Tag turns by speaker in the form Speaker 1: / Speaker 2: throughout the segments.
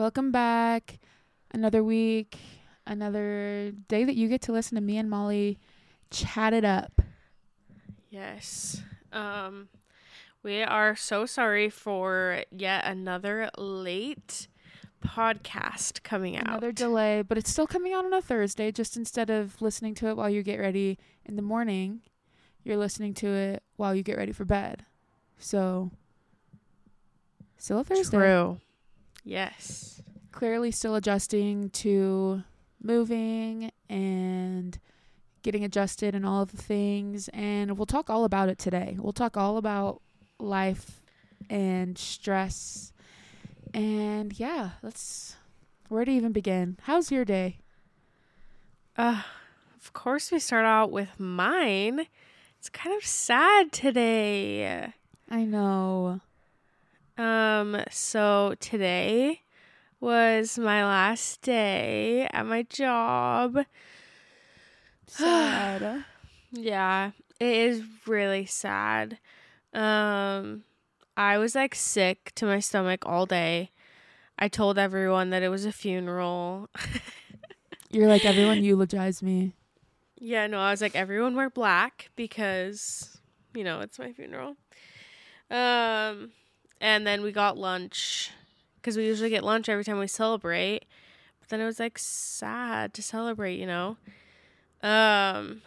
Speaker 1: Welcome back. Another week, another day that you get to listen to me and Molly chat it up.
Speaker 2: Yes. Um we are so sorry for yet another late podcast coming out.
Speaker 1: Another delay, but it's still coming out on a Thursday. Just instead of listening to it while you get ready in the morning, you're listening to it while you get ready for bed. So, still a Thursday.
Speaker 2: True. Yes.
Speaker 1: Clearly, still adjusting to moving and getting adjusted and all of the things. And we'll talk all about it today. We'll talk all about life and stress. And yeah, let's. Where to even begin? How's your day?
Speaker 2: Uh, of course, we start out with mine. It's kind of sad today.
Speaker 1: I know.
Speaker 2: Um, so today was my last day at my job.
Speaker 1: Sad.
Speaker 2: Yeah, it is really sad. Um, I was like sick to my stomach all day. I told everyone that it was a funeral.
Speaker 1: You're like everyone eulogize me.
Speaker 2: Yeah, no, I was like everyone wear black because you know, it's my funeral. Um and then we got lunch cuz we usually get lunch every time we celebrate. But then it was like sad to celebrate, you know. Um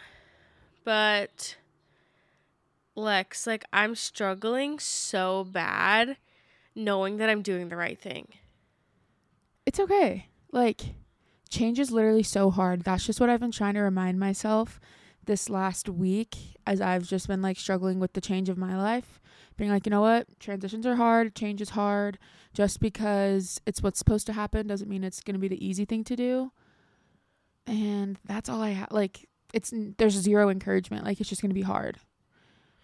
Speaker 2: but Lex, like I'm struggling so bad knowing that I'm doing the right thing.
Speaker 1: It's okay. Like change is literally so hard. That's just what I've been trying to remind myself this last week as I've just been like struggling with the change of my life. Being like, you know what? Transitions are hard, change is hard. Just because it's what's supposed to happen doesn't mean it's going to be the easy thing to do. And that's all I have. Like, it's there's zero encouragement. Like, it's just going to be hard.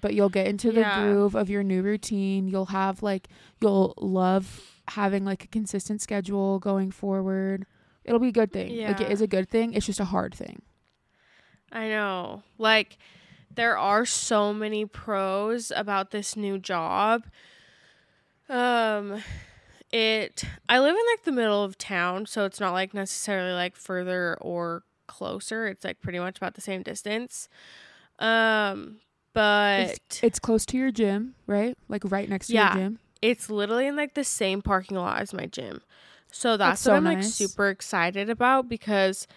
Speaker 1: But you'll get into the
Speaker 2: Yeah.
Speaker 1: groove of your new routine. You'll have like, you'll love having like a consistent schedule going forward. It'll be a good thing. Like, it
Speaker 2: Yeah.
Speaker 1: is a good thing. It's just a hard thing.
Speaker 2: I know. Like there are so many pros about this new job. Um it I live in like the middle of town, so it's not like necessarily like further or closer. It's like pretty much about the same distance. Um but
Speaker 1: It's close to your gym, right? Like right next to
Speaker 2: Yeah.
Speaker 1: your gym.
Speaker 2: it's literally in like the same parking lot as my gym. So that's,
Speaker 1: That's
Speaker 2: what
Speaker 1: so
Speaker 2: I'm like super excited about because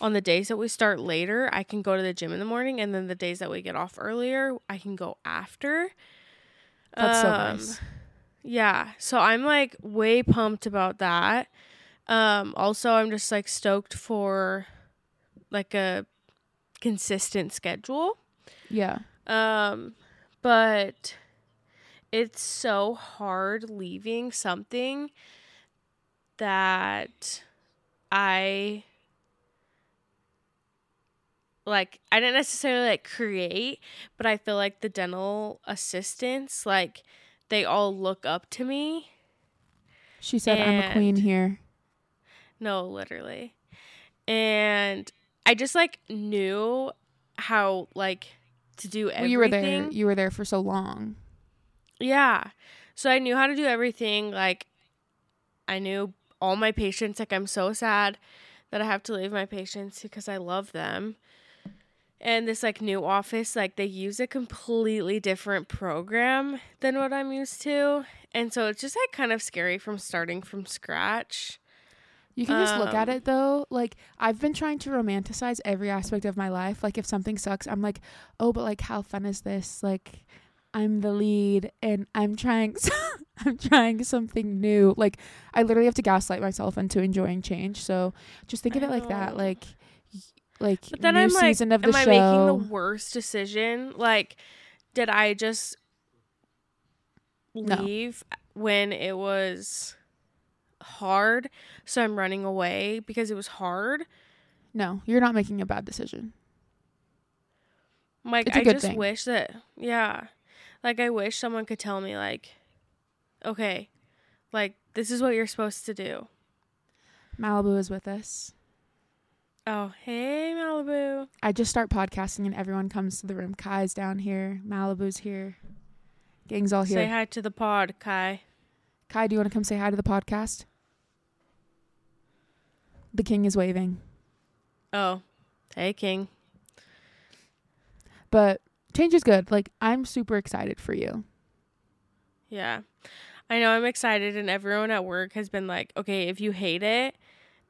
Speaker 2: on the days that we start later, I can go to the gym in the morning and then the days that we get off earlier, I can go after.
Speaker 1: That's so
Speaker 2: Um,
Speaker 1: nice.
Speaker 2: Yeah. So I'm like way pumped about that. Um also I'm just like stoked for like a consistent schedule.
Speaker 1: Yeah.
Speaker 2: Um, but it's so hard leaving something that I like I didn't necessarily like create, but I feel like the dental assistants like they all look up to me.
Speaker 1: She said, I'm a queen here.
Speaker 2: No, literally. And I just like knew how like to do everything.
Speaker 1: Well, you were there. You were there for so long.
Speaker 2: Yeah. So I knew how to do everything. Like, I knew all my patients. Like, I'm so sad that I have to leave my patients because I love them. And this, like, new office, like, they use a completely different program than what I'm used to. And so it's just, like, kind of scary from starting from scratch.
Speaker 1: You can just look at
Speaker 2: Um,
Speaker 1: it though. Like I've been trying to romanticize every aspect of my life. Like if something sucks, I'm like, oh, but like how fun is this? Like I'm the lead and I'm trying I'm trying something new. Like I literally have to gaslight myself into enjoying change. So just think of it like that. Like like
Speaker 2: But then
Speaker 1: new
Speaker 2: I'm like,
Speaker 1: season of the
Speaker 2: am I making the worst decision? Like, did I just
Speaker 1: No.
Speaker 2: leave when it was hard? So I'm running away because it was hard.
Speaker 1: no, you're not making a bad decision.
Speaker 2: Like, I just
Speaker 1: thing.
Speaker 2: wish that, yeah. Like, I wish someone could tell me, like, okay, like, this is what you're supposed to do.
Speaker 1: Malibu is with us.
Speaker 2: Oh, hey, Malibu.
Speaker 1: I just start podcasting and everyone comes to the room. Kai's down here. Malibu's here. Gang's all here.
Speaker 2: Say hi to the pod, Kai.
Speaker 1: Kai, do you want to come say hi to the podcast? The king is waving.
Speaker 2: Oh, hey, King.
Speaker 1: But change is good. Like I'm super excited for you.
Speaker 2: Yeah. I know I'm excited, and everyone at work has been like, okay, if you hate it,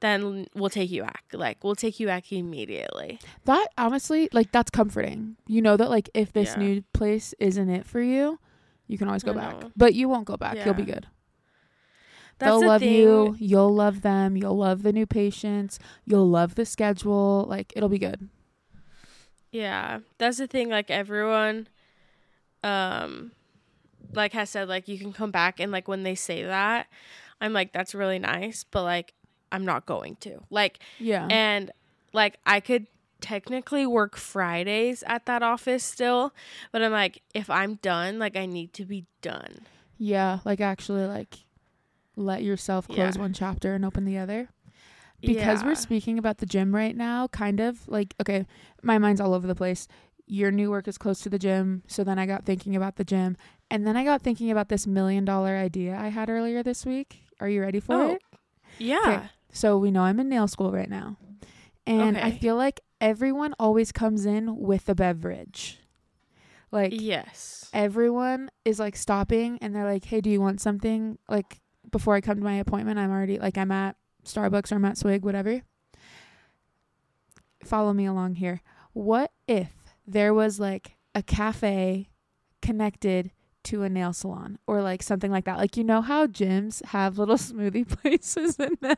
Speaker 2: then we'll take you back. Like, we'll take you back immediately.
Speaker 1: That honestly, like that's comforting. You know that like if this
Speaker 2: Yeah.
Speaker 1: new place isn't it for you, you can always go back. But you won't go back. You'll be good.
Speaker 2: That's
Speaker 1: They'll
Speaker 2: the
Speaker 1: love
Speaker 2: thing.
Speaker 1: you. You'll love them. You'll love the new patients. You'll love the schedule. Like it'll be good.
Speaker 2: Yeah, that's the thing. Like everyone, um, like has said, like you can come back, and like when they say that, I'm like, that's really nice, but like I'm not going to. Like,
Speaker 1: Yeah.
Speaker 2: and like I could technically work Fridays at that office still, but I'm like, if I'm done, like I need to be done.
Speaker 1: yeah. Like actually like let yourself close
Speaker 2: Yeah.
Speaker 1: one chapter and open the other. because
Speaker 2: Yeah.
Speaker 1: we're speaking about the gym right now, kind of like okay, my mind's all over the place. Your new work is close to the gym, so then I got thinking about the gym, and then I got thinking about this million dollar idea I had earlier this week. Are you ready for
Speaker 2: Oh,
Speaker 1: it?
Speaker 2: yeah.
Speaker 1: So we know I'm in nail school right now, and I feel like everyone always comes in with a beverage, like
Speaker 2: Yes.
Speaker 1: everyone is like stopping and they're like, "Hey, do you want something?" Like before I come to my appointment, I'm already like I'm at Starbucks or I'm at Swig, whatever. Follow me along here. What if there was like a cafe connected to a nail salon or like something like that? Like you know how gyms have little smoothie places in them?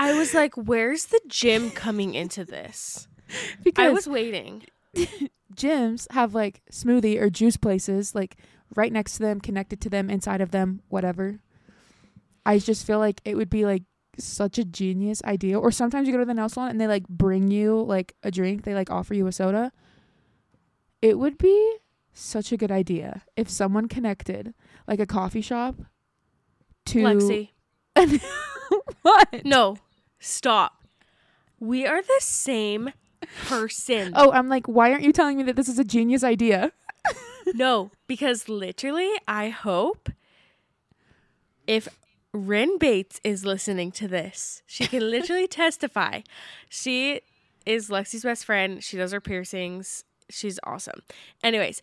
Speaker 2: I was like, where's the gym coming into this?
Speaker 1: Because
Speaker 2: I was waiting.
Speaker 1: gyms have like smoothie or juice places like right next to them, connected to them, inside of them, whatever. I just feel like it would be like such a genius idea. Or sometimes you go to the nail salon and they like bring you like a drink, they like offer you a soda. It would be such a good idea if someone connected like a coffee shop to
Speaker 2: Lexi.
Speaker 1: what?
Speaker 2: No, stop. We are the same person.
Speaker 1: Oh, I'm like, why aren't you telling me that this is a genius idea?
Speaker 2: No, because literally, I hope if Ren Bates is listening to this, she can literally testify. She is Lexi's best friend. She does her piercings. She's awesome. Anyways,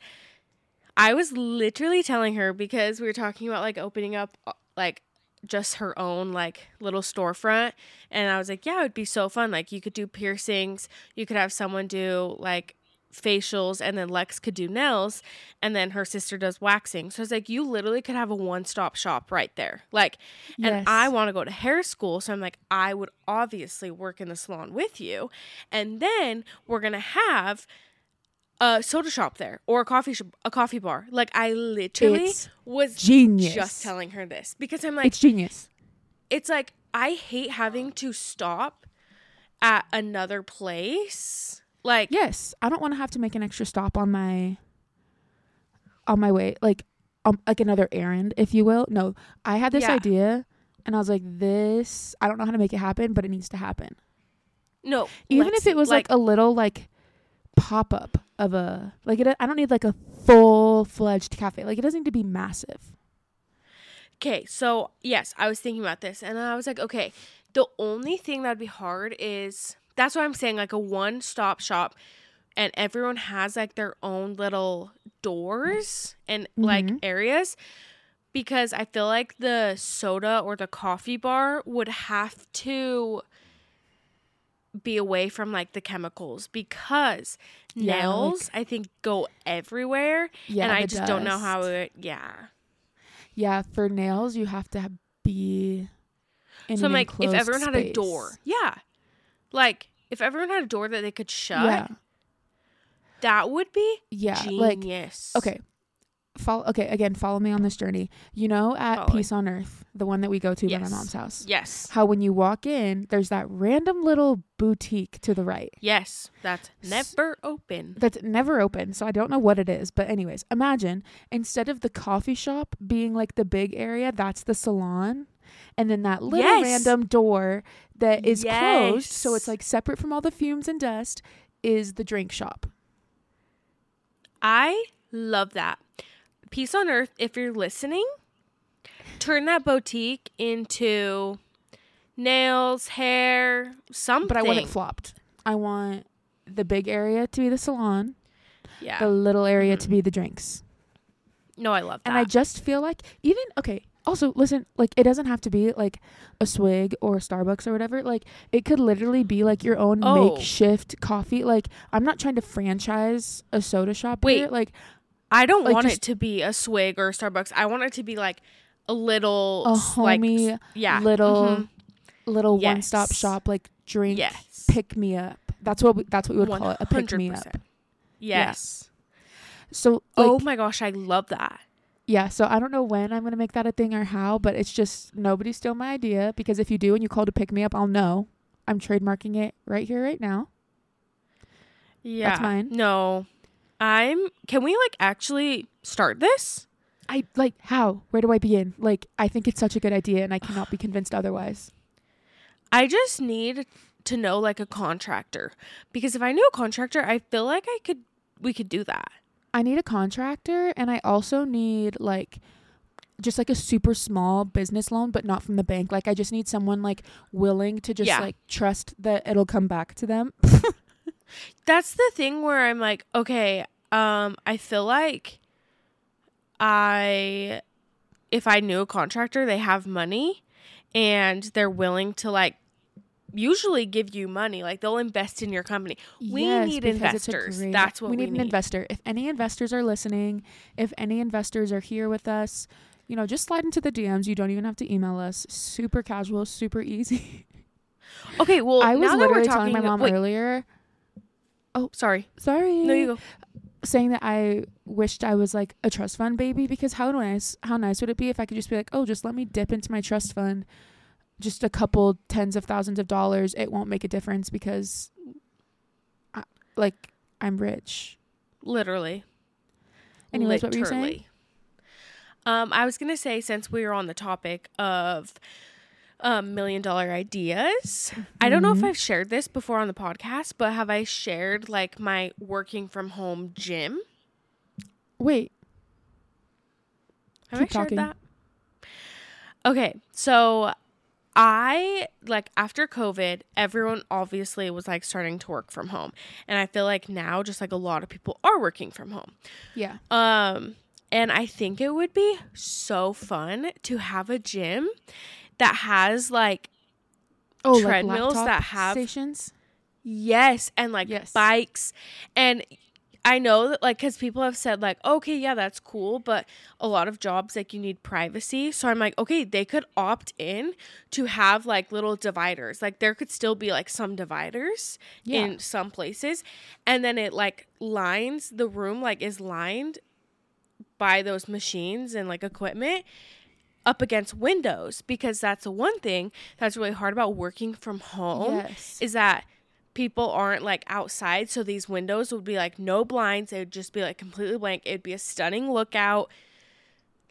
Speaker 2: I was literally telling her because we were talking about like opening up uh, like just her own like little storefront and I was like, yeah, it would be so fun. Like you could do piercings, you could have someone do like facials and then Lex could do nails and then her sister does waxing. So I was like, you literally could have a one-stop shop right there. Like
Speaker 1: Yes.
Speaker 2: and I want to go to hair school, so I'm like I would obviously work in the salon with you and then we're to have a soda shop there or a coffee shop, a coffee bar. Like I literally
Speaker 1: It's
Speaker 2: was
Speaker 1: genius.
Speaker 2: just telling her this because I'm like
Speaker 1: it's genius.
Speaker 2: it's like I hate having to stop at another place. Like
Speaker 1: Yes, I don't want to have to make an extra stop on my on my way, like um, like another errand, if you will. No, I had this
Speaker 2: Yeah.
Speaker 1: idea, and I was like, "This, I don't know how to make it happen, but it needs to happen."
Speaker 2: no,
Speaker 1: Even if it was like, a little like pop up of a like it. I don't need like a full fledged cafe. Like it doesn't need to be massive.
Speaker 2: Okay, so yes, I was thinking about this and I was like, okay, the only thing that'd be hard is that's why I'm saying like a one stop shop and everyone has like their own little doors and like
Speaker 1: Mhm.
Speaker 2: areas because I feel like the soda or the coffee bar would have to be away from like the chemicals because
Speaker 1: Yeah, like-
Speaker 2: nails I think go everywhere
Speaker 1: Yeah,
Speaker 2: and I just don't know how it yeah.
Speaker 1: Yeah, for nails, you have to be. In
Speaker 2: so I'm like, if everyone had a door, yeah, like if everyone had a door that they could shut,
Speaker 1: Yeah,
Speaker 2: that would be
Speaker 1: yeah, like
Speaker 2: genius.
Speaker 1: Okay. Follow okay, again, follow me on this journey. You know at
Speaker 2: Following.
Speaker 1: Peace on Earth, the one that we go to by my mom's house.
Speaker 2: Yes.
Speaker 1: How when you walk in, there's that random little boutique to the right.
Speaker 2: Yes. That's never open.
Speaker 1: That's never open, so I don't know what it is. But anyways, imagine instead of the coffee shop being like the big area, that's the salon. And then that little
Speaker 2: Yes.
Speaker 1: random door that is closed, so it's like separate from all the fumes and dust, is the drink shop.
Speaker 2: I love that. Peace on Earth, if you're listening, turn that boutique into nails, hair, something.
Speaker 1: But I want it flopped. I want the big area to be the salon,
Speaker 2: yeah.
Speaker 1: the little area to
Speaker 2: Mhm.
Speaker 1: be the drinks.
Speaker 2: no, I love that.
Speaker 1: And I just feel like even okay. Also, listen, like it doesn't have to be like a swig or a Starbucks or whatever. Like it could literally be like your own
Speaker 2: Oh.
Speaker 1: makeshift coffee. Like I'm not trying to franchise a soda shop
Speaker 2: Wait,
Speaker 1: here. Like
Speaker 2: I don't
Speaker 1: like,
Speaker 2: want
Speaker 1: just-
Speaker 2: it to be a swig or a Starbucks. I want it to be like a little
Speaker 1: a
Speaker 2: s- like
Speaker 1: homey
Speaker 2: yeah,
Speaker 1: little
Speaker 2: mhm.
Speaker 1: little one stop shop like drink
Speaker 2: yes,
Speaker 1: pick me up. That's what we, that's what we would call it, a pick me up.
Speaker 2: 100%. Yes.
Speaker 1: So like,
Speaker 2: oh my gosh, I love that.
Speaker 1: Yeah, so I don't know when I'm gonna make that a thing or how, but it's just nobody steal my idea because if you do and you call to pick me up, I'll know. I'm trademarking it right here, right now.
Speaker 2: Yeah.
Speaker 1: That's mine.
Speaker 2: No. I'm can we like actually start this?
Speaker 1: I like how? Where do I begin? Like, I think it's such a good idea, and I cannot be convinced otherwise.
Speaker 2: I just need to know like a contractor because if I knew a contractor, I feel like I could we could do that.
Speaker 1: I need a contractor, and I also need like just like a super small business loan, but not from the bank. Like, I just need someone like willing to just
Speaker 2: Yeah.
Speaker 1: like trust that it'll come back to them.
Speaker 2: That's the thing where I'm like, okay, um I feel like I if I knew a contractor, they have money and they're willing to like usually give you money. Like they'll invest in your company. We
Speaker 1: Yes,
Speaker 2: need investors.
Speaker 1: great-
Speaker 2: That's what we,
Speaker 1: we need. An investor. If any investors are listening, if any investors are here with us, you know, just slide into the DMs. You don't even have to email us. Super casual, super easy.
Speaker 2: Okay, well,
Speaker 1: I was
Speaker 2: now that we're
Speaker 1: literally telling my mom
Speaker 2: wait,
Speaker 1: earlier.
Speaker 2: Sorry.
Speaker 1: Sorry.
Speaker 2: No, you go.
Speaker 1: Saying that I wished I was like a trust fund baby because how nice, how nice would it be if I could just be like, oh, just let me dip into my trust fund, just a couple tens of thousands of dollars. It won't make a difference because, I, like, I'm rich.
Speaker 2: Literally.
Speaker 1: Anyways, what were you saying?
Speaker 2: Literally. Um, I was gonna say since we were on the topic of um, million dollar ideas, I don't know if
Speaker 1: Mhm.
Speaker 2: I've shared this before on the podcast, but have I shared like my working from home gym?
Speaker 1: Wait,
Speaker 2: Have
Speaker 1: Keep
Speaker 2: I shared
Speaker 1: talking.
Speaker 2: that? Okay, so I like after COVID, everyone obviously was like starting to work from home, and I feel like now just like a lot of people are working from home.
Speaker 1: yeah.
Speaker 2: Um, and I think it would be so fun to have a gym that has like
Speaker 1: Oh,
Speaker 2: treadmills
Speaker 1: like
Speaker 2: that have-
Speaker 1: stations.
Speaker 2: yes and like
Speaker 1: Yes.
Speaker 2: bikes and I know that like cuz people have said like okay yeah that's cool but a lot of jobs like you need privacy so I'm like okay they could opt in to have like little dividers like there could still be like some dividers
Speaker 1: Yeah.
Speaker 2: in some places and then it like lines the room like is lined by those machines and like equipment up against windows because that's the one thing that's really hard about working from home
Speaker 1: yes.
Speaker 2: is that people aren't like outside so these windows would be like no blinds. They would just be like completely blank. It'd be a stunning lookout.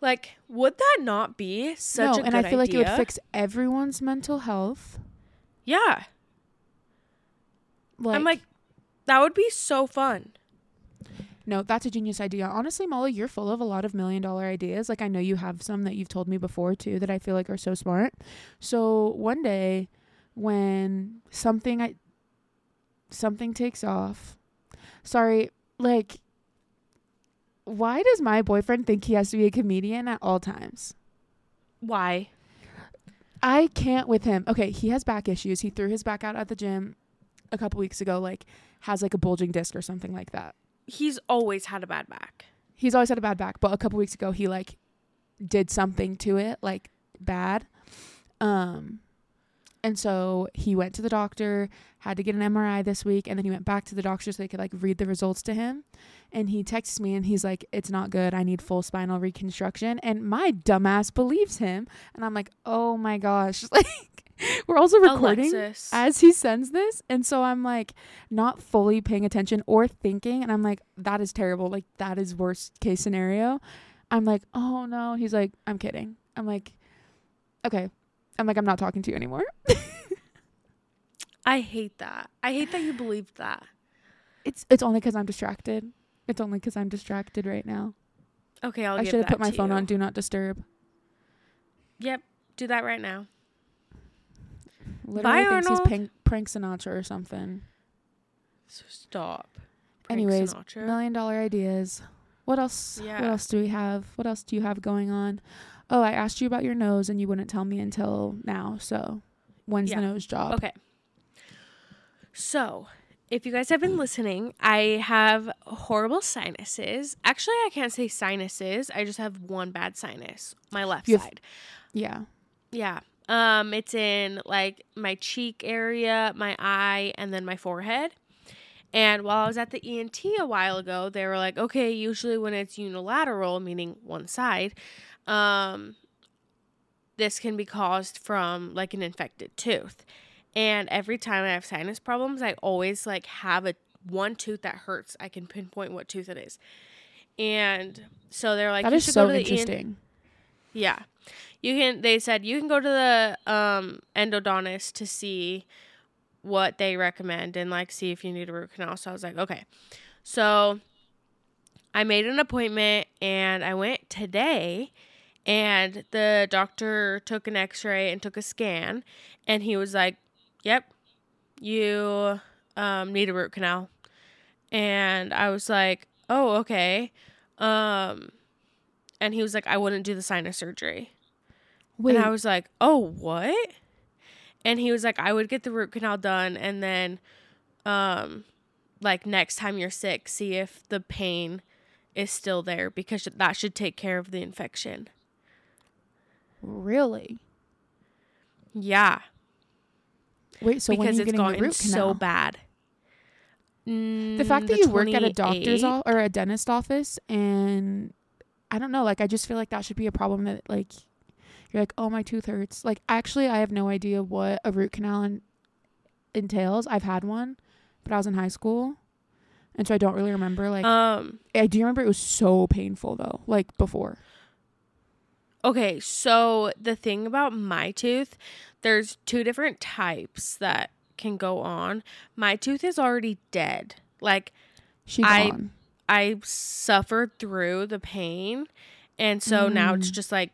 Speaker 2: Like would that not be such
Speaker 1: no,
Speaker 2: a
Speaker 1: and I feel like it would fix everyone's mental health.
Speaker 2: yeah.
Speaker 1: Like,
Speaker 2: i'm like that would be so fun
Speaker 1: no, that's a genius idea. Honestly, Molly, you're full of a lot of million dollar ideas. Like I know you have some that you've told me before too that I feel like are so smart. So one day when something I something takes off. Sorry, like why does my boyfriend think he has to be a comedian at all times?
Speaker 2: why
Speaker 1: I can't with him. Okay, he has back issues. He threw his back out at the gym a couple weeks ago, like has like a bulging disc or something like that.
Speaker 2: He's always had a bad back
Speaker 1: He's always had a bad back, but a couple weeks ago he like did something to it, like bad. Um and so he went to the doctor, had to get an MRI this week, and then he went back to the doctor so they could like read the results to him. And he texts me and he's like, It's not good. I need full spinal reconstruction. And my dumbass believes him. And I'm like, Oh my gosh. Like we're also recording
Speaker 2: Alexis.
Speaker 1: as he sends this and so i'm like not fully paying attention or thinking and i'm like that is terrible. Like that is worst case scenario. I'm like oh no. He's like i'm kidding. I'm like okay. I'm like i'm not talking to you anymore.
Speaker 2: I hate that. I hate that you believed that.
Speaker 1: It's it's only because i'm distracted. It's only because i'm distracted right now.
Speaker 2: Okay i'll
Speaker 1: i should have put my phone
Speaker 2: you.
Speaker 1: on do not disturb.
Speaker 2: Yep do that right now
Speaker 1: Literally
Speaker 2: Bye,
Speaker 1: thinks
Speaker 2: Arnold.
Speaker 1: he's prank, prank Sinatra or something.
Speaker 2: So stop. Frank
Speaker 1: Anyways,
Speaker 2: Sinatra.
Speaker 1: Million dollar ideas. What else?
Speaker 2: Yeah.
Speaker 1: What else do we have? What else do you have going on? Oh, I asked you about your nose and you wouldn't tell me until now. So, when's
Speaker 2: Yeah.
Speaker 1: the nose job?
Speaker 2: Okay. So, if you guys have been listening, I have horrible sinuses. Actually, I can't say sinuses. I just have one bad sinus, my left
Speaker 1: You have-
Speaker 2: side.
Speaker 1: Yeah.
Speaker 2: Yeah. Um, it's in like my cheek area, my eye, and then my forehead. And while I was at the ENT a while ago, they were like, okay, usually when it's unilateral, meaning one side, um, this can be caused from like an infected tooth. And every time I have sinus problems, I always like have a one tooth that hurts. I can pinpoint what tooth it is. And so they're like,
Speaker 1: that
Speaker 2: you
Speaker 1: is
Speaker 2: should
Speaker 1: so
Speaker 2: go to the ENT.
Speaker 1: interesting.
Speaker 2: Yeah. You can they said you can go to the um endodontist to see what they recommend and like see if you need a root canal. So I was like, okay. So I made an appointment and I went today and the doctor took an x-ray and took a scan and he was like, "Yep. You um need a root canal." And I was like, "Oh, okay." Um and he was like, I wouldn't do the sinus surgery.
Speaker 1: Wait,
Speaker 2: And I was like, oh, what? And he was like, I would get the root canal done and then, um, like next time you're sick, see if the pain is still there because that should take care of the infection.
Speaker 1: really?
Speaker 2: Yeah,
Speaker 1: Wait, so
Speaker 2: because
Speaker 1: you
Speaker 2: it's
Speaker 1: the
Speaker 2: gotten
Speaker 1: root
Speaker 2: so bad.
Speaker 1: the fact
Speaker 2: Mm,
Speaker 1: that you work at a doctor's
Speaker 2: 28
Speaker 1: o- or a dentist office and I don't know, like I just feel like that should be a problem that like you're like, "Oh, my tooth hurts." Like actually, I have no idea what a root canal en- entails. I've had one, but I was in high school. And so I don't really remember like
Speaker 2: um.
Speaker 1: I do remember it was so painful though, like before.
Speaker 2: Okay, so the thing about my tooth, there's two different types that can go on. My tooth is already dead. Like
Speaker 1: She
Speaker 2: I-
Speaker 1: gone.
Speaker 2: I suffered through the pain, and so now it's
Speaker 1: Mm.
Speaker 2: just like,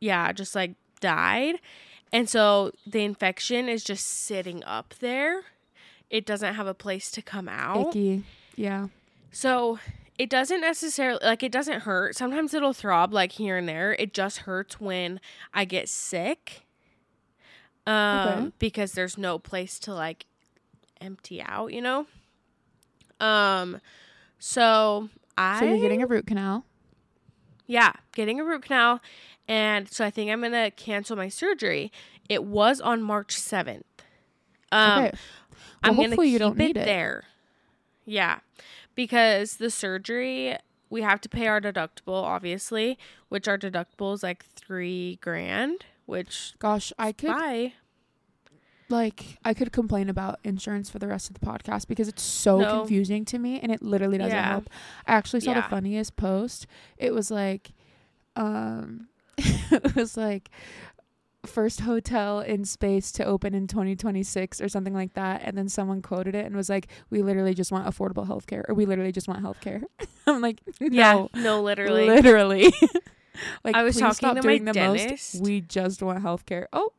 Speaker 2: yeah, just like died, and so the infection is just sitting up there. It doesn't have a place to come out.
Speaker 1: Icky. Yeah.
Speaker 2: So it doesn't necessarily like it doesn't hurt. Sometimes it'll throb like here and there. It just hurts when I get sick. Um
Speaker 1: Okay.
Speaker 2: because there's no place to like empty out, you know? Um so I
Speaker 1: So you're getting a root canal.
Speaker 2: yeah, getting a root canal and so I think I'm going to cancel my surgery. It was on March 7th. Um
Speaker 1: okay.
Speaker 2: I'm
Speaker 1: Well,
Speaker 2: gonna
Speaker 1: hopefully
Speaker 2: keep
Speaker 1: you don't need
Speaker 2: it
Speaker 1: it.
Speaker 2: there. Yeah, because the surgery we have to pay our deductible, obviously, which our deductible is like three grand. Which
Speaker 1: Gosh, I could
Speaker 2: bye.
Speaker 1: like I could complain about insurance for the rest of the podcast because it's so
Speaker 2: No.
Speaker 1: confusing to me and it literally doesn't
Speaker 2: Yeah.
Speaker 1: help. I actually saw the funniest post. It was like um it was like first hotel in space to open in 2026 or something like that and then someone quoted it and was like we literally just want affordable healthcare or we literally just want healthcare. I'm like no.
Speaker 2: Yeah, no, literally.
Speaker 1: Literally. like
Speaker 2: I was talking to my
Speaker 1: the
Speaker 2: dentist.
Speaker 1: most. We just want healthcare. Oh.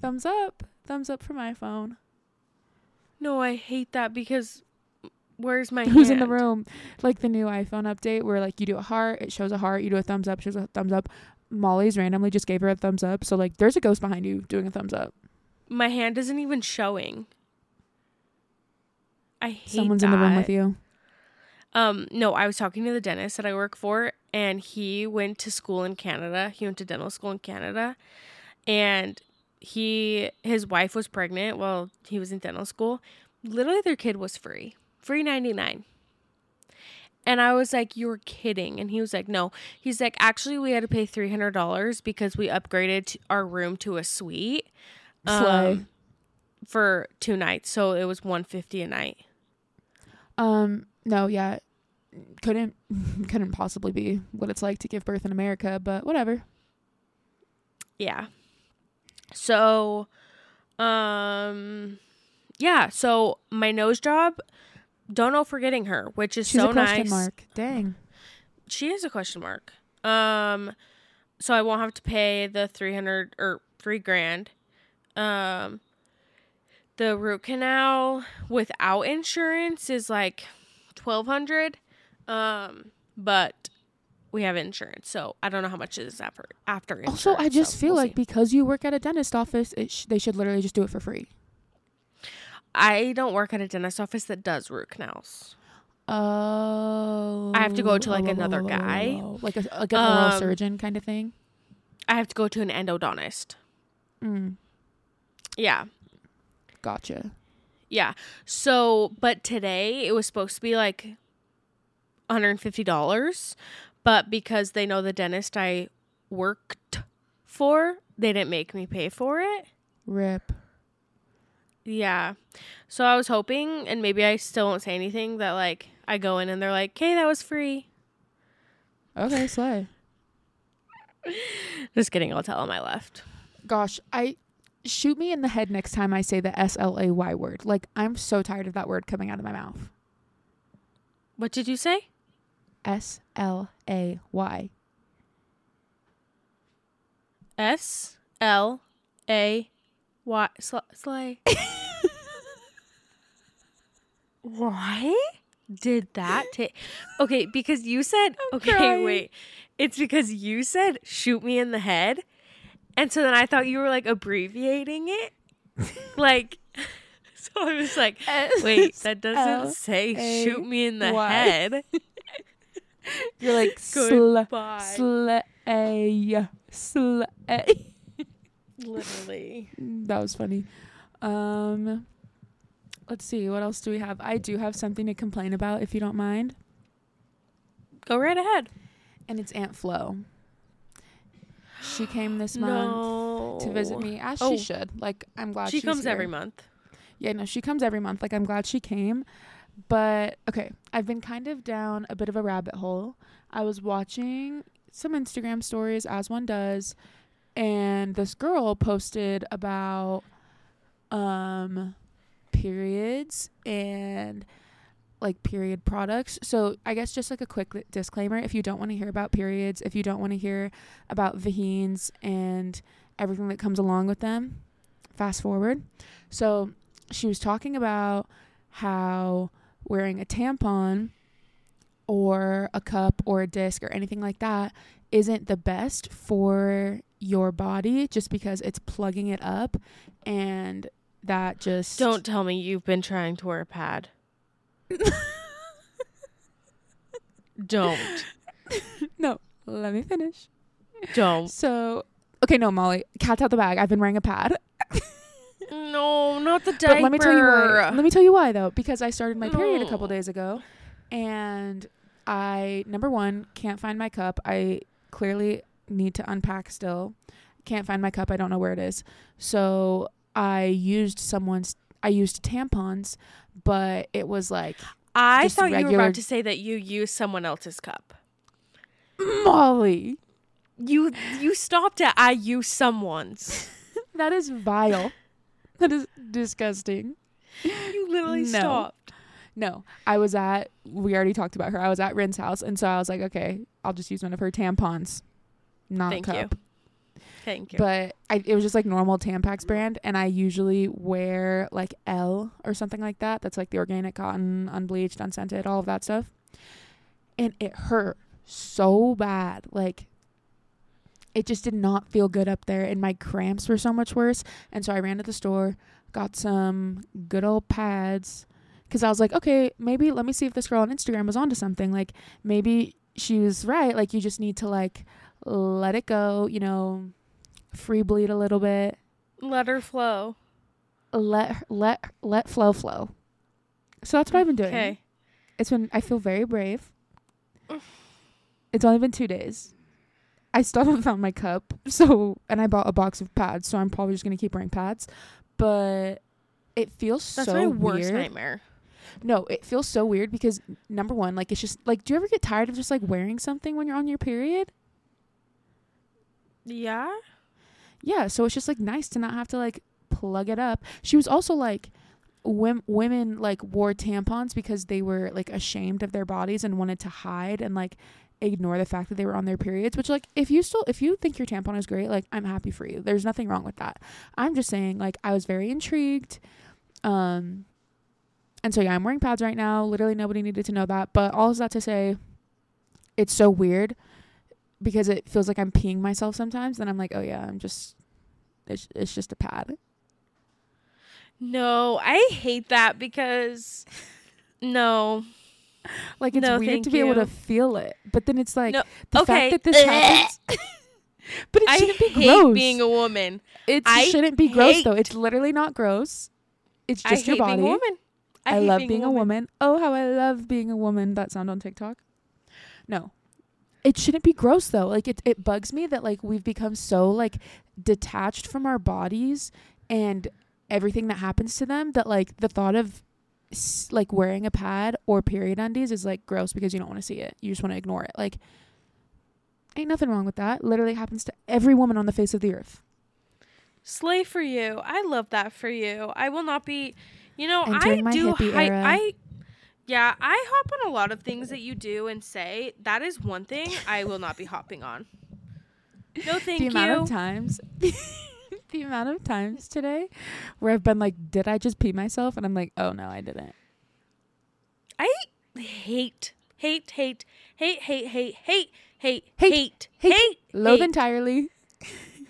Speaker 1: Thumbs up. Thumbs up for my phone.
Speaker 2: No, I hate that because where's my
Speaker 1: Who's in the room? Like the new iPhone update where like you do a heart, it shows a heart, you do a thumbs up, shows a thumbs up. Molly's randomly just gave her a thumbs up. So like there's a ghost behind you doing a thumbs up.
Speaker 2: My hand isn't even showing. I hate
Speaker 1: Someone's in the room with you.
Speaker 2: Um, no, I was talking to the dentist that I work for, and he went to school in Canada. He went to dental school in Canada, and he his wife was pregnant while he was in dental school. Literally, their kid was free, free ninety nine. And I was like, "You're kidding!" And he was like, "No." He's like, "Actually, we had to pay three hundred dollars because we upgraded our room to a suite um, for two nights, so it was one fifty a night."
Speaker 1: Um, no, yeah. Couldn't couldn't possibly be what it's like to give birth in America, but whatever.
Speaker 2: Yeah. So, um, yeah. So my nose job, don't know if we're getting her, which is
Speaker 1: She's
Speaker 2: so
Speaker 1: a question
Speaker 2: nice.
Speaker 1: mark. Dang.
Speaker 2: She is a question mark. Um, so I won't have to pay the three hundred or three grand. Um, the root canal without insurance is like twelve hundred. Um, but we have insurance, so I don't know how much it is after after insurance.
Speaker 1: Also, I just
Speaker 2: so
Speaker 1: feel
Speaker 2: we'll
Speaker 1: like
Speaker 2: see.
Speaker 1: because you work at a dentist office, it sh- they should literally just do it for free.
Speaker 2: I don't work at a dentist office that does root canals.
Speaker 1: Oh,
Speaker 2: I have to go to, like,
Speaker 1: oh,
Speaker 2: another
Speaker 1: oh,
Speaker 2: guy.
Speaker 1: oh, like a like an oral
Speaker 2: Um,
Speaker 1: surgeon kind of thing.
Speaker 2: I have to go to an endodontist.
Speaker 1: Mm,
Speaker 2: Yeah.
Speaker 1: gotcha.
Speaker 2: Yeah. So, but today it was supposed to be like $150, but because they know the dentist I worked for, they didn't make me pay for it.
Speaker 1: Rip.
Speaker 2: Yeah. So I was hoping, and maybe I still won't say anything, that like I go in and they're like, okay, that was free.
Speaker 1: Okay, slay.
Speaker 2: Just kidding. I'll tell them I left.
Speaker 1: Gosh, I shoot me in the head next time I say the S L A Y word. Like I'm so tired of that word coming out of my mouth.
Speaker 2: What did you say?
Speaker 1: S L A Y.
Speaker 2: S L A Y. Sl- Slay. Why did that take? Okay, because you said.
Speaker 1: I'm
Speaker 2: okay,
Speaker 1: crying.
Speaker 2: wait. It's because you said shoot me in the head, and so then I thought you were like abbreviating it, like. So I was like, wait, that doesn't say shoot me in the head.
Speaker 1: You're like sl
Speaker 2: Goodbye.
Speaker 1: slay slay.
Speaker 2: Literally.
Speaker 1: That was funny. Um, let's see. What else do we have? I do have something to complain about, if you don't mind,
Speaker 2: Go right ahead.
Speaker 1: and it's Aunt Flo. She came this month
Speaker 2: No.
Speaker 1: to visit me, as
Speaker 2: Oh.
Speaker 1: she should. Like I'm glad
Speaker 2: She comes every month.
Speaker 1: Yeah, no, she comes every month. Like I'm glad she came. But okay, I've been kind of down a bit of a rabbit hole. I was watching some Instagram stories as one does, and this girl posted about um periods and like period products. So, I guess just like a quick disclaimer if you don't want to hear about periods, if you don't want to hear about vahines and everything that comes along with them, fast forward. So, she was talking about how wearing a tampon or a cup or a disc or anything like that isn't the best for your body just because it's plugging it up and that just
Speaker 2: Don't tell me you've been trying to wear a pad. Don't.
Speaker 1: no let me finish
Speaker 2: Don't.
Speaker 1: so okay no molly cat's out the bag i've been wearing a pad
Speaker 2: No, not the diaper.
Speaker 1: But let me tell you why. Let me tell you why though, because I started my period a couple days ago, and I number one can't find my cup. I clearly need to unpack still. Can't find my cup. I don't know where it is. So I used someone's. I used tampons, but it was like
Speaker 2: I thought you were about to say that you used someone else's cup.
Speaker 1: Molly.
Speaker 2: You you stopped at I use someone's.
Speaker 1: That is vile. that is disgusting.
Speaker 2: You literally
Speaker 1: No.
Speaker 2: stopped.
Speaker 1: No, I was at. We already talked about her. I was at Rin's house, and so I was like, okay, I'll just use one of her tampons, not
Speaker 2: Thank
Speaker 1: a
Speaker 2: you.
Speaker 1: cup.
Speaker 2: Thank you.
Speaker 1: But I, it was just like normal Tampax brand, and I usually wear like L or something like that. That's like the organic cotton, unbleached, unscented, all of that stuff. And it hurt so bad, like. It just did not feel good up there, and my cramps were so much worse. And so I ran to the store, got some good old pads, because I was like, okay, maybe let me see if this girl on Instagram was onto something. Like maybe she was right. Like you just need to like let it go, you know, free bleed a little bit.
Speaker 2: Let her flow.
Speaker 1: Let let let flow flow. So that's what I've been doing.
Speaker 2: Okay.
Speaker 1: It's been I feel very brave. It's only been 2 days. I still haven't found my cup. So, and I bought a box of pads, so I'm probably just going to keep wearing pads. But it feels
Speaker 2: That's
Speaker 1: so
Speaker 2: my worst
Speaker 1: weird.
Speaker 2: nightmare.
Speaker 1: No, it feels so weird because number one, like it's just like, do you ever get tired of just like wearing something when you're on your period?
Speaker 2: Yeah.
Speaker 1: Yeah, so it's just like nice to not have to like plug it up. She was also like, wom- women like wore tampons because they were like ashamed of their bodies and wanted to hide and like ignore the fact that they were on their periods, which like if you still if you think your tampon is great, like I'm happy for you. There's nothing wrong with that. I'm just saying like I was very intrigued. Um and so yeah, I'm wearing pads right now. Literally nobody needed to know that, but all is that to say it's so weird because it feels like I'm peeing myself sometimes then I'm like, "Oh yeah, I'm just it's it's just a pad."
Speaker 2: No, I hate that because no.
Speaker 1: Like it's
Speaker 2: No,
Speaker 1: weird to be able to feel it. But then it's like
Speaker 2: No,
Speaker 1: the
Speaker 2: okay.
Speaker 1: fact that this happens But it
Speaker 2: I
Speaker 1: shouldn't be
Speaker 2: hate
Speaker 1: gross.
Speaker 2: being a woman.
Speaker 1: It
Speaker 2: I
Speaker 1: shouldn't be gross though. It's literally not gross. It's
Speaker 2: I
Speaker 1: just
Speaker 2: hate
Speaker 1: your body.
Speaker 2: being a woman.
Speaker 1: I,
Speaker 2: hate
Speaker 1: love being, a, woman. Oh, how I love being a woman. That sound on TikTok. No. It shouldn't be gross though. Like it it bugs me that like we've become so like detached from our bodies and everything that happens to them that like the thought of s- like wearing a pad or period undies is like gross because you don't want to see it. You just want to ignore it. Like ain't nothing wrong with that. Literally happens to every woman on the face of the earth.
Speaker 2: Slay for you. I love that for you. I will not be, you know,
Speaker 1: Entering
Speaker 2: I do. hi- I, yeah, I hop on a lot of things that you do and say. That is one thing I will not be hopping on. No, thank
Speaker 1: the
Speaker 2: you.
Speaker 1: The amount of times the amount of times today where I've been like, did I just pee myself? And I'm like, oh no, I didn't.
Speaker 2: I hate, hate, hate, hate, hate, hate, hate, hate,
Speaker 1: Hate,
Speaker 2: hate,
Speaker 1: hate,
Speaker 2: hate,
Speaker 1: Loathe
Speaker 2: hate,
Speaker 1: entirely.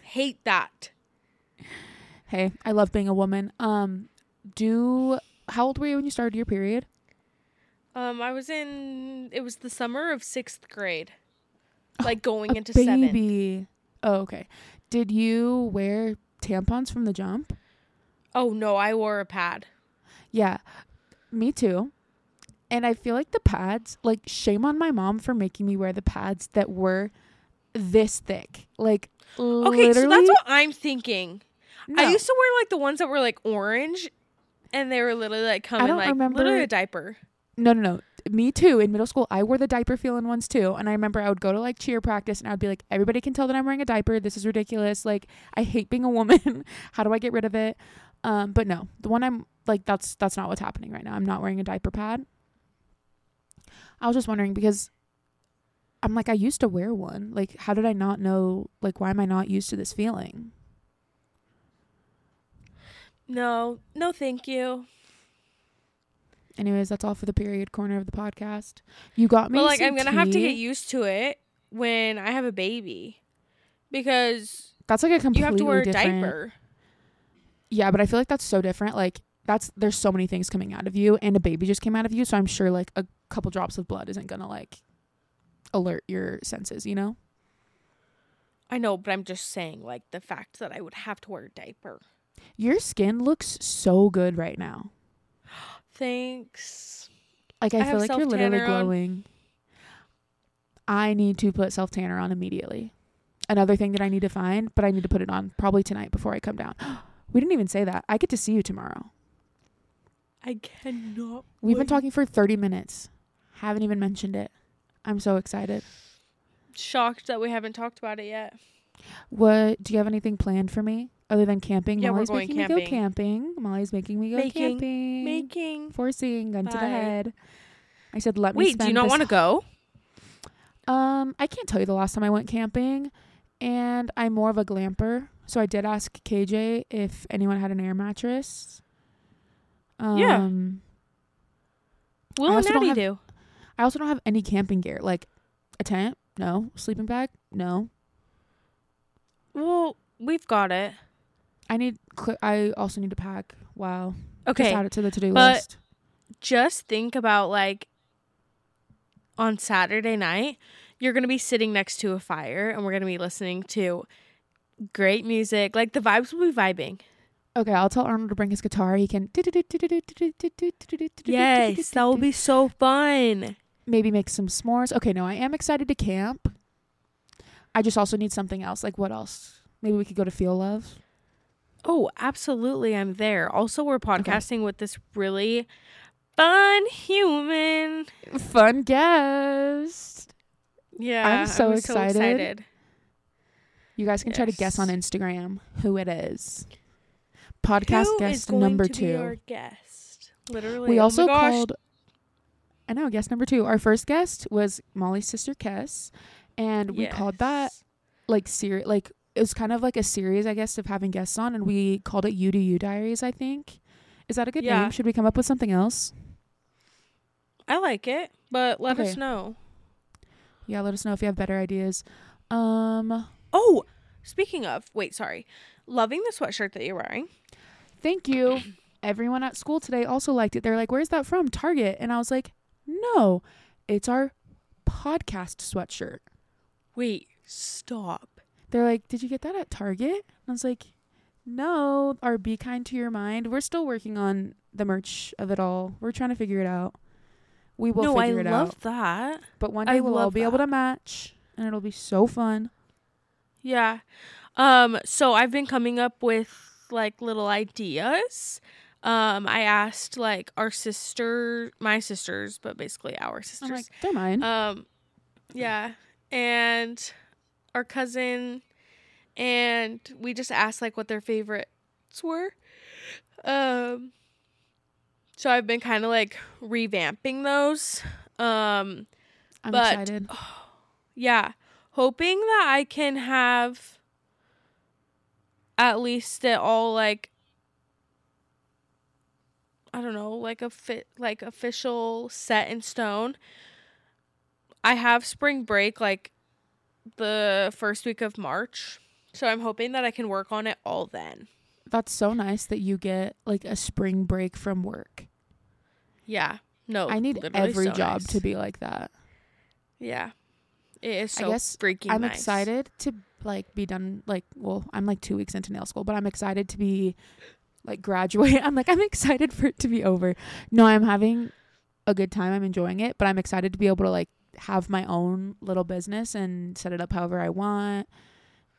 Speaker 2: hate that.
Speaker 1: Hey, I love being a woman. Um, do how old were you when you started your period?
Speaker 2: Um, I was in. It was the summer of sixth grade, like going
Speaker 1: A
Speaker 2: into
Speaker 1: baby. Oh, okay. Did you wear tampons from the jump?
Speaker 2: Oh no, I wore a pad.
Speaker 1: Yeah, me too. And I feel like the pads, like, shame on my mom for making me wear the pads that were this thick. Like,
Speaker 2: Okay, so that's what I'm thinking. I used to wear like the ones that were like orange, and they were literally like coming like
Speaker 1: remember-
Speaker 2: literally a diaper.
Speaker 1: No, no, no. Me too. In middle school, I wore the diaper feeling ones too. And I remember I would go to like cheer practice and I would be like, everybody can tell that I'm wearing a diaper. This is ridiculous. Like, I hate being a woman. How do I get rid of it? Um, but no, the one I'm like, that's that's not what's happening right now. I'm not wearing a diaper pad. I was just wondering because I'm like, I used to wear one. Like, how did I not know? Like, why am I not used to this feeling?
Speaker 2: No, no, thank you.
Speaker 1: Anyways, that's all for the period corner of the podcast. You got me.
Speaker 2: But like, I'm gonna have to get used to it when I have a baby, because
Speaker 1: That's like a completely
Speaker 2: you have to wear a
Speaker 1: different.
Speaker 2: diaper.
Speaker 1: Yeah, but I feel like that's so different. Like that's there's so many things coming out of you and a baby just came out of you, so I'm sure like a couple drops of blood isn't going to like alert your senses, you know?
Speaker 2: I know, but I'm just saying, like the fact that I would have to wear a diaper.
Speaker 1: Your skin looks so good right now.
Speaker 2: Thanks.
Speaker 1: Like I,
Speaker 2: I
Speaker 1: feel like you're literally
Speaker 2: on.
Speaker 1: glowing. I need to put self tanner on immediately. Another thing that I need to find, but I need to put it on probably tonight before I come down. we didn't even say that. I get to see you tomorrow.
Speaker 2: I cannot.
Speaker 1: We've been talking for 30 minutes. Haven't even mentioned it. I'm so excited.
Speaker 2: Shocked that we haven't talked about it yet.
Speaker 1: What do you have anything planned for me other than camping?
Speaker 2: Yeah,
Speaker 1: Molly's making me go
Speaker 2: camping.
Speaker 1: camping. Molly's making me go
Speaker 2: Making-
Speaker 1: camping.
Speaker 2: Making.
Speaker 1: Foreseeing gun to the head. I said, let me.
Speaker 2: Wait, do you not want to go?
Speaker 1: Um, I can't tell you the last time I went camping, and I'm more of a glamper. So I did ask KJ if anyone had an air mattress. Um,
Speaker 2: Yeah. Will and
Speaker 1: also don't have-
Speaker 2: do.
Speaker 1: I also don't have any camping gear, like a tent. No sleeping bag. No.
Speaker 2: Well, we've got it.
Speaker 1: I need. Cl- I also need to pack. Wow. Just
Speaker 2: Okay.
Speaker 1: add it to the to do list.
Speaker 2: Just think about like on Saturday night, you're going to be sitting next to a fire and we're going to be listening to great music. Like the vibes will be vibing.
Speaker 1: Okay, I'll tell Arnold to bring his guitar. He can.
Speaker 2: Yes, that will be so fun.
Speaker 1: maybe make some s'mores. Okay, no, I am excited to camp. I just also need something else. Like what else? Maybe we could go to Feel Love.
Speaker 2: Oh, absolutely. I'm there. Also, we're podcasting with this really fun human.
Speaker 1: Fun guest.
Speaker 2: Yeah.
Speaker 1: I'm so excited.
Speaker 2: excited.
Speaker 1: You guys can try to guess on Instagram who it is. Podcast
Speaker 2: Who is
Speaker 1: guest
Speaker 2: going
Speaker 1: number
Speaker 2: to be our
Speaker 1: two.
Speaker 2: guest? Literally.
Speaker 1: We
Speaker 2: Oh
Speaker 1: also called. I know, guest number two. Our first guest was Molly's sister Kess, and we called that like series. Like it was kind of like a series, I guess, of having guests on, and we called it "You Do You Diaries." I think. Is that a good
Speaker 2: Yeah.
Speaker 1: name? Should we come up with something else?
Speaker 2: I like it, but let us know.
Speaker 1: Yeah, let us know if you have better ideas. Um,
Speaker 2: Oh, speaking of, wait, sorry. Loving the sweatshirt that you're wearing.
Speaker 1: thank you. Everyone at school today also liked it. They're like, "Where's that from?" Target, and I was like, "No, it's our podcast sweatshirt."
Speaker 2: Wait, stop.
Speaker 1: They're like, "Did you get that at Target?" And I was like, "No, our Be Kind to Your Mind. We're still working on the merch of it all. We're trying to figure it out. We will
Speaker 2: no, I
Speaker 1: figure it
Speaker 2: love
Speaker 1: out.
Speaker 2: that.
Speaker 1: But one
Speaker 2: I
Speaker 1: day we'll all
Speaker 2: love
Speaker 1: be able to match, and it'll be so fun."
Speaker 2: Yeah. Um, so I've been coming up with like little ideas. Um, I asked like our sister, my sisters, but basically our
Speaker 1: I'm
Speaker 2: sisters.
Speaker 1: like, "They're mine."
Speaker 2: Um, yeah, and our cousin, and we just asked like what their favorites were. Um, so I've been kind of like revamping those. Um,
Speaker 1: I'm
Speaker 2: but-
Speaker 1: excited.
Speaker 2: yeah, hoping that I can have at least it all like I don't know, like a fit like official set in stone. I have spring break like the first week of March. So I'm hoping that I can work on it all then.
Speaker 1: That's so nice that you get like a spring break from work.
Speaker 2: Yeah. No.
Speaker 1: I need every
Speaker 2: so
Speaker 1: job
Speaker 2: nice.
Speaker 1: to be like that.
Speaker 2: Yeah. It is
Speaker 1: I
Speaker 2: so
Speaker 1: guess
Speaker 2: freaking
Speaker 1: I'm
Speaker 2: nice.
Speaker 1: excited to like be done like well, I'm like 2 weeks into nail school, but I'm excited to be like graduate. I'm like I'm excited for it to be over. No, I'm having a good time. I'm enjoying it, but I'm excited to be able to like have my own little business and set it up however I want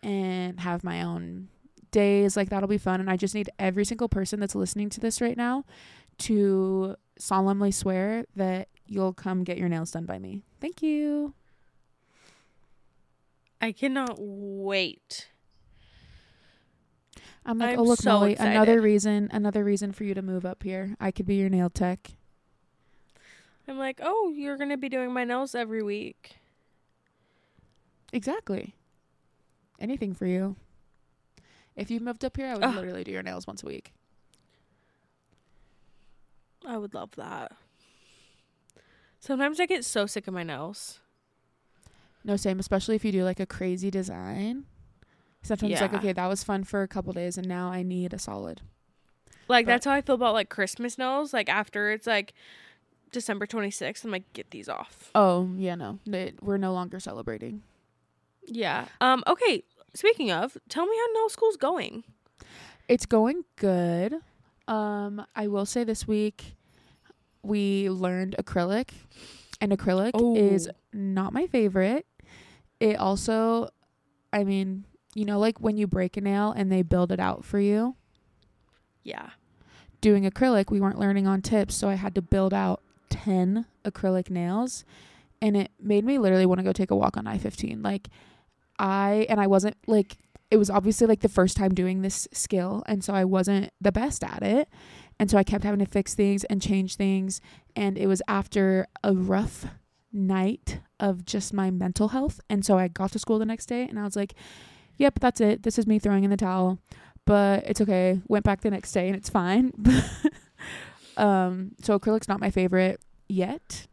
Speaker 1: and have my own days like that'll be fun and I just need every single person that's listening to this right now to solemnly swear that you'll come get your nails done by me. Thank you.
Speaker 2: I cannot wait.
Speaker 1: I'm like,
Speaker 2: I'm
Speaker 1: oh look,
Speaker 2: so
Speaker 1: Molly,
Speaker 2: excited.
Speaker 1: another reason, another reason for you to move up here. I could be your nail tech.
Speaker 2: I'm like, oh, you're gonna be doing my nails every week.
Speaker 1: Exactly. Anything for you. If you moved up here, I would
Speaker 2: Ugh.
Speaker 1: literally do your nails once a week.
Speaker 2: I would love that. Sometimes I get so sick of my nails.
Speaker 1: No, same. Especially if you do like a crazy design. Sometimes it's like, okay, that was fun for a couple days, and now I need a solid.
Speaker 2: Like
Speaker 1: But-
Speaker 2: that's how I feel about like Christmas nails. Like after it's like December 26th, I'm like, get these off.
Speaker 1: Oh yeah, no, It- we're no longer celebrating.
Speaker 2: Yeah. Um. Okay. Speaking of, tell me how nail school's going.
Speaker 1: It's going good. Um, I will say this week we learned acrylic, and acrylic is
Speaker 2: Oh.
Speaker 1: not my favorite. It also, I mean, you know, like when you break a nail and they build it out for you.
Speaker 2: Yeah.
Speaker 1: Doing acrylic, we weren't learning on tips, so I had to build out 10 acrylic nails, and it made me literally want to go take a walk on I 15. Like, I, and I wasn't like, it was obviously like the first time doing this skill, and so I wasn't the best at it. And so I kept having to fix things and change things. And it was after a rough night of just my mental health. And so I got to school the next day and I was like, yep, that's it. This is me throwing in the towel. But it's okay. Went back the next day and it's fine. um, so acrylic's not my favorite yet.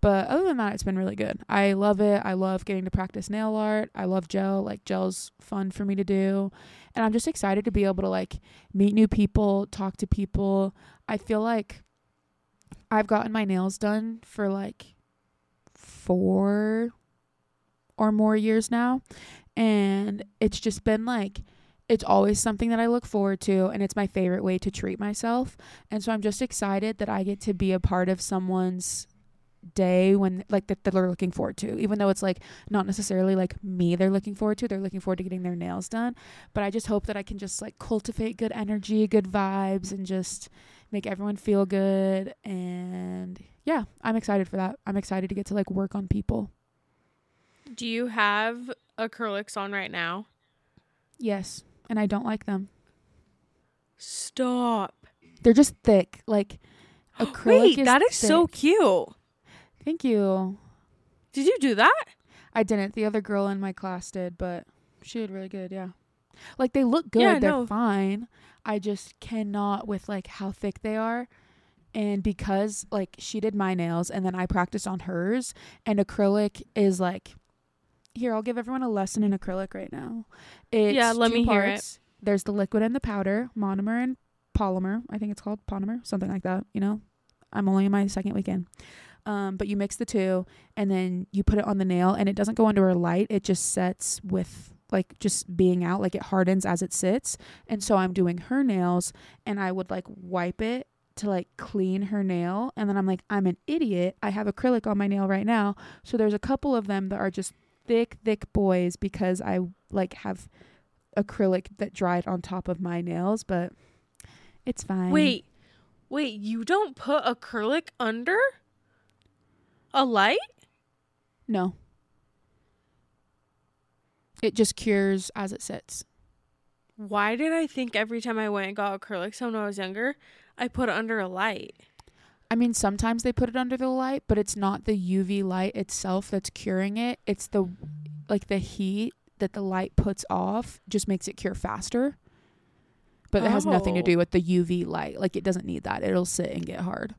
Speaker 1: But other than that, it's been really good. I love it. I love getting to practice nail art. I love gel. Like gel's fun for me to do. And I'm just excited to be able to like meet new people, talk to people. I feel like I've gotten my nails done for like four or more years now. And it's just been like, it's always something that I look forward to. And it's my favorite way to treat myself. And so I'm just excited that I get to be a part of someone's day when like that, they're looking forward to even though it's like not necessarily like me they're looking forward to they're looking forward to getting their nails done but i just hope that i can just like cultivate good energy good vibes and just make everyone feel good and yeah i'm excited for that i'm excited to get to like work on people
Speaker 2: Do you have acrylics on right now?
Speaker 1: yes and i don't like them
Speaker 2: Stop.
Speaker 1: they're just thick like Acrylic
Speaker 2: Wait,
Speaker 1: is
Speaker 2: that is so cute.
Speaker 1: Thank you.
Speaker 2: Did you do that?
Speaker 1: I didn't. The other girl in my class did, but she did really good. Yeah. Like they look good.
Speaker 2: Yeah,
Speaker 1: They're
Speaker 2: no.
Speaker 1: fine. I just cannot with like how thick they are. And because like she did my nails and then I practiced on hers and acrylic is like here, I'll give everyone a lesson in acrylic right now. It's
Speaker 2: Yeah, let
Speaker 1: two
Speaker 2: me hear it.
Speaker 1: There's the liquid and the powder, monomer and polymer. I think it's called polymer, something like that, you know. I'm only in my second weekend. Um, but you mix the two and then you put it on the nail and it doesn't go under a light it just sets with like just being out like it hardens as it sits and so i'm doing her nails and i would like wipe it to like clean her nail and then i'm like i'm an idiot i have acrylic on my nail right now so there's a couple of them that are just thick thick boys because i like have acrylic that dried on top of my nails but it's fine
Speaker 2: Wait, wait, you don't put acrylic under a light?
Speaker 1: no it just cures as it sits
Speaker 2: Why did I think every time I went and got acrylics when I was younger, I put it under a light?
Speaker 1: I mean, sometimes they put it under the light, but it's not the UV light itself that's curing it. It's the like the heat that the light puts off just makes it cure faster. But it has nothing to
Speaker 2: Oh.
Speaker 1: do with the UV light. Like it doesn't need that. It'll sit and get hard.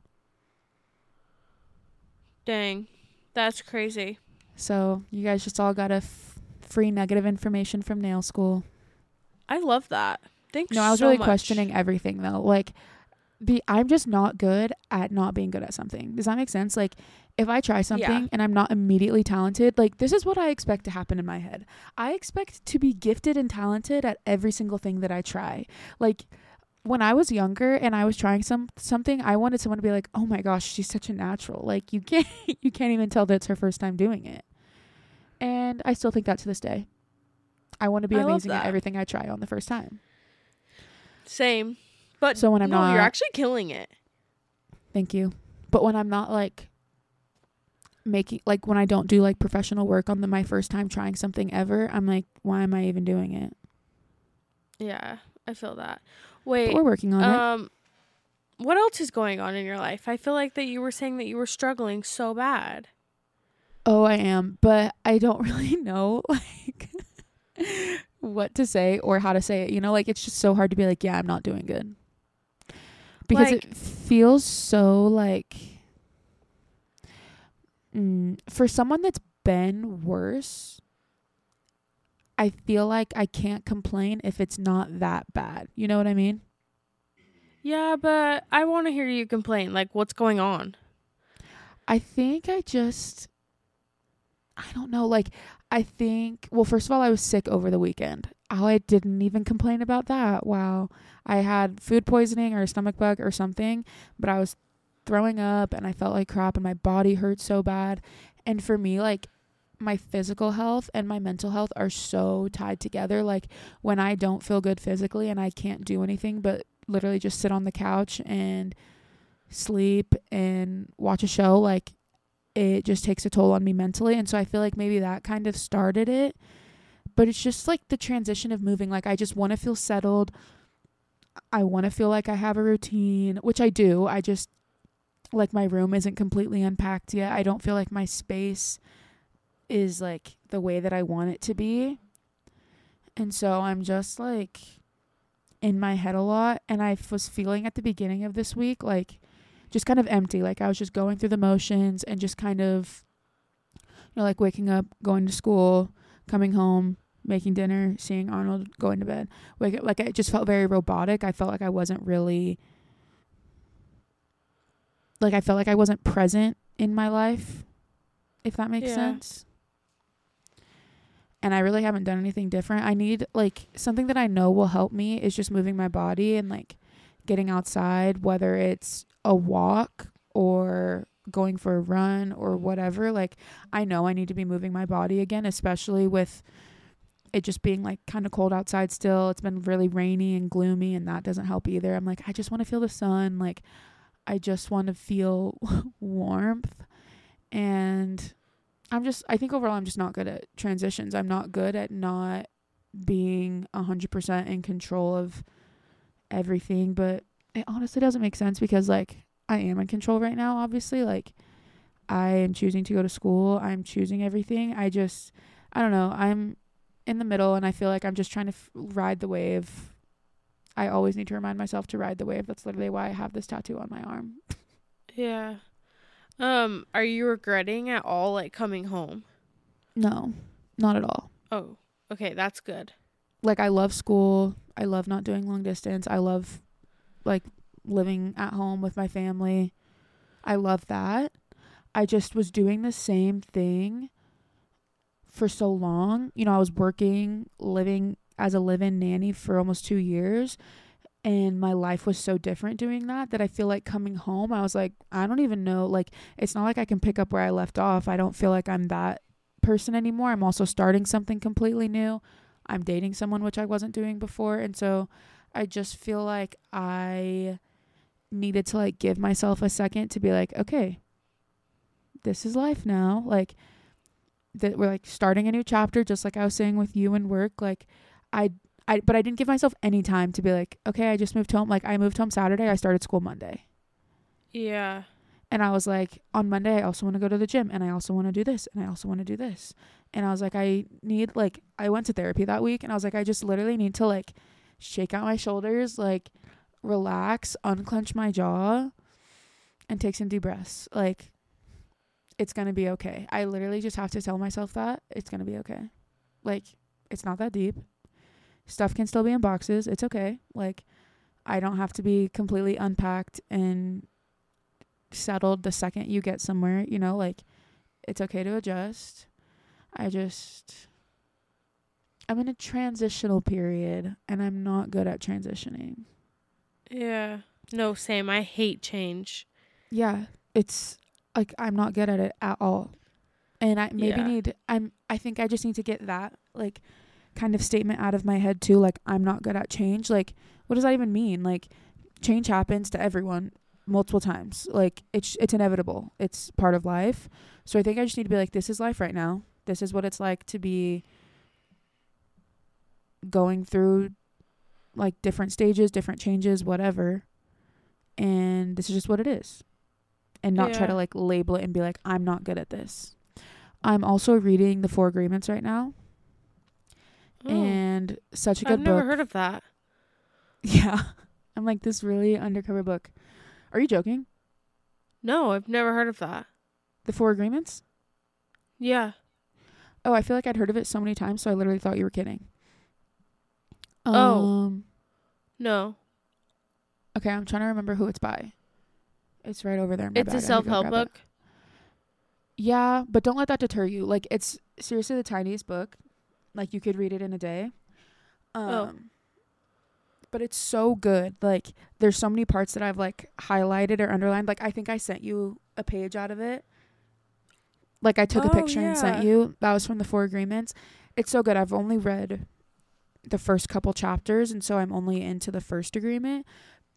Speaker 2: Dang, that's crazy.
Speaker 1: So you guys just all got a f- free negative information from nail school.
Speaker 2: I love that. Thanks.
Speaker 1: No, I was
Speaker 2: so
Speaker 1: really
Speaker 2: much.
Speaker 1: questioning everything though. Like be I'm just not good at not being good at something. Does that make sense? Like if I try something and I'm not immediately talented, like this is what I expect to happen in my head. I expect to be gifted and talented at every single thing that I try. Like when I was younger and I was trying some something, I wanted someone to be like, "Oh my gosh, she's such a natural." Like you can't you can't even tell that it's her first time doing it. And I still think that to this day. I want to be
Speaker 2: I
Speaker 1: amazing at everything I try on the first time.
Speaker 2: Same, but
Speaker 1: So when I'm
Speaker 2: no,
Speaker 1: not
Speaker 2: you're actually killing it.
Speaker 1: Thank you. But when I'm not like making like when I don't do like professional work on the my first time trying something ever, I'm like, why am I even doing it?
Speaker 2: Yeah, I feel that.
Speaker 1: But
Speaker 2: Wait,
Speaker 1: we're working on it.
Speaker 2: um, what else is going on in your life? I feel like that you were saying that you were struggling so bad.
Speaker 1: Oh, I am, but I don't really know like what to say or how to say it. You know, like it's just so hard to be like, yeah, I'm not doing good. Because
Speaker 2: Like-
Speaker 1: it feels so like mm, for someone that's been worse, I feel like I can't complain if it's not that bad. You know what I mean?
Speaker 2: Yeah, but I want to hear you complain. Like, what's going on?
Speaker 1: I think I just I don't know, like I think well first of all I was sick over the weekend. Oh, I didn't even complain about that. Wow. I had food poisoning or a stomach bug or something, but I was throwing up and I felt like crap and my body hurt so bad. And for me like my physical health and my mental health are so tied together. Like when I don't feel good physically and I can't do anything but literally just sit on the couch and sleep and watch a show, like it just takes a toll on me mentally. And so I feel like maybe that kind of started it. But it's just like the transition of moving. Like I just want to feel settled. I want to feel like I have a routine, which I do. I just like my room isn't completely unpacked yet. I don't feel like my space is like the way that I want it to be. And so I'm just like in my head a lot. And I was feeling at the beginning of this week like just kind of empty. Like I was just going through the motions and just kind of, you know, like waking up, going to school, coming home, making dinner, seeing Arnold, going to bed. Like, like it just felt very robotic. I felt like I wasn't really, like I felt like I wasn't present in my life, if that makes
Speaker 2: Yeah.
Speaker 1: sense. And I really haven't done anything different. I need like something that I know will help me is just moving my body and like getting outside, whether it's a walk or going for a run or whatever. Like, I know I need to be moving my body again, especially with it just being like kind of cold outside still. It's been really rainy and gloomy, and that doesn't help either. I'm like, I just want to feel the sun. Like, I just want to feel warmth. And I'm just, I think overall, I'm just not good at transitions. I'm not good at not being 100% in control of everything, but it honestly doesn't make sense because like I am in control right now, obviously. Like I am choosing to go to school. I'm choosing everything. I just I don't know. I'm in the middle and I feel like I'm just trying to f- ride the wave. I always need to remind myself to ride the wave. That's literally why I have this tattoo on my arm.
Speaker 2: Yeah. Um, are you regretting at all like coming home?
Speaker 1: No, not at all.
Speaker 2: Oh, okay, that's good.
Speaker 1: Like I love school. I love not doing long distance. I love like living at home with my family. I love that. I just was doing the same thing for so long. You know, I was working, living as a live-in nanny for almost 2 years and my life was so different doing that that I feel like coming home I was like I don't even know like it's not like I can pick up where I left off. I don't feel like I'm that person anymore. I'm also starting something completely new. I'm dating someone which I wasn't doing before and so I just feel like I needed to like give myself a second to be like okay this is life now like that we're like starting a new chapter just like I was saying with you and work like I I but I didn't give myself any time to be like okay I just moved home like I moved home Saturday I started school Monday.
Speaker 2: Yeah.
Speaker 1: and I was like on Monday I also want to go to the gym and I also want to do this and I also want to do this. And I was like I need like I went to therapy that week and I was like I just literally need to like shake out my shoulders like relax unclench my jaw and take some deep breaths. Like it's going to be okay. I literally just have to tell myself that it's going to be okay. Like it's not that deep. Stuff can still be in boxes. It's okay. Like I don't have to be completely unpacked and settled the second you get somewhere, you know, like it's okay to adjust. I just I'm in a transitional period and I'm not good at transitioning.
Speaker 2: Yeah. No, same. I hate change.
Speaker 1: Yeah, it's like I'm not good at it at all. And I maybe
Speaker 2: Yeah.
Speaker 1: need I'm I think I just need to get that like kind of statement out of my head too like I'm not good at change. Like what does that even mean? Like change happens to everyone multiple times. Like it's it's inevitable. It's part of life. So I think I just need to be like this is life right now. This is what it's like to be going through like different stages, different changes, whatever. And this is just what it is. And not try to like label it and be like, I'm not good at this. I'm also reading The Four Agreements right now.
Speaker 2: Oh,
Speaker 1: And such a good book.
Speaker 2: I've never heard of that.
Speaker 1: Yeah. I'm like this really undercover book. Are you joking?
Speaker 2: No, I've never heard of that.
Speaker 1: The Four Agreements?
Speaker 2: Yeah.
Speaker 1: Oh, I feel like I'd heard of it so many times, so I literally thought you were kidding.
Speaker 2: Oh.
Speaker 1: Um,
Speaker 2: No.
Speaker 1: okay, I'm trying to remember who it's by. It's right over there. My
Speaker 2: It's a
Speaker 1: need to go
Speaker 2: self help
Speaker 1: grab it.
Speaker 2: book.
Speaker 1: Yeah, but don't let that deter you. Like it's seriously the tiniest book. Like you could read it in a day. Um
Speaker 2: Oh.
Speaker 1: but it's so good. Like there's so many parts that I've like highlighted or underlined. Like I think I sent you a page out of it. Like I took a
Speaker 2: Oh,
Speaker 1: picture and sent you. That was from the Four Agreements. It's so good. I've only read the first couple chapters and so I'm only into the first agreement.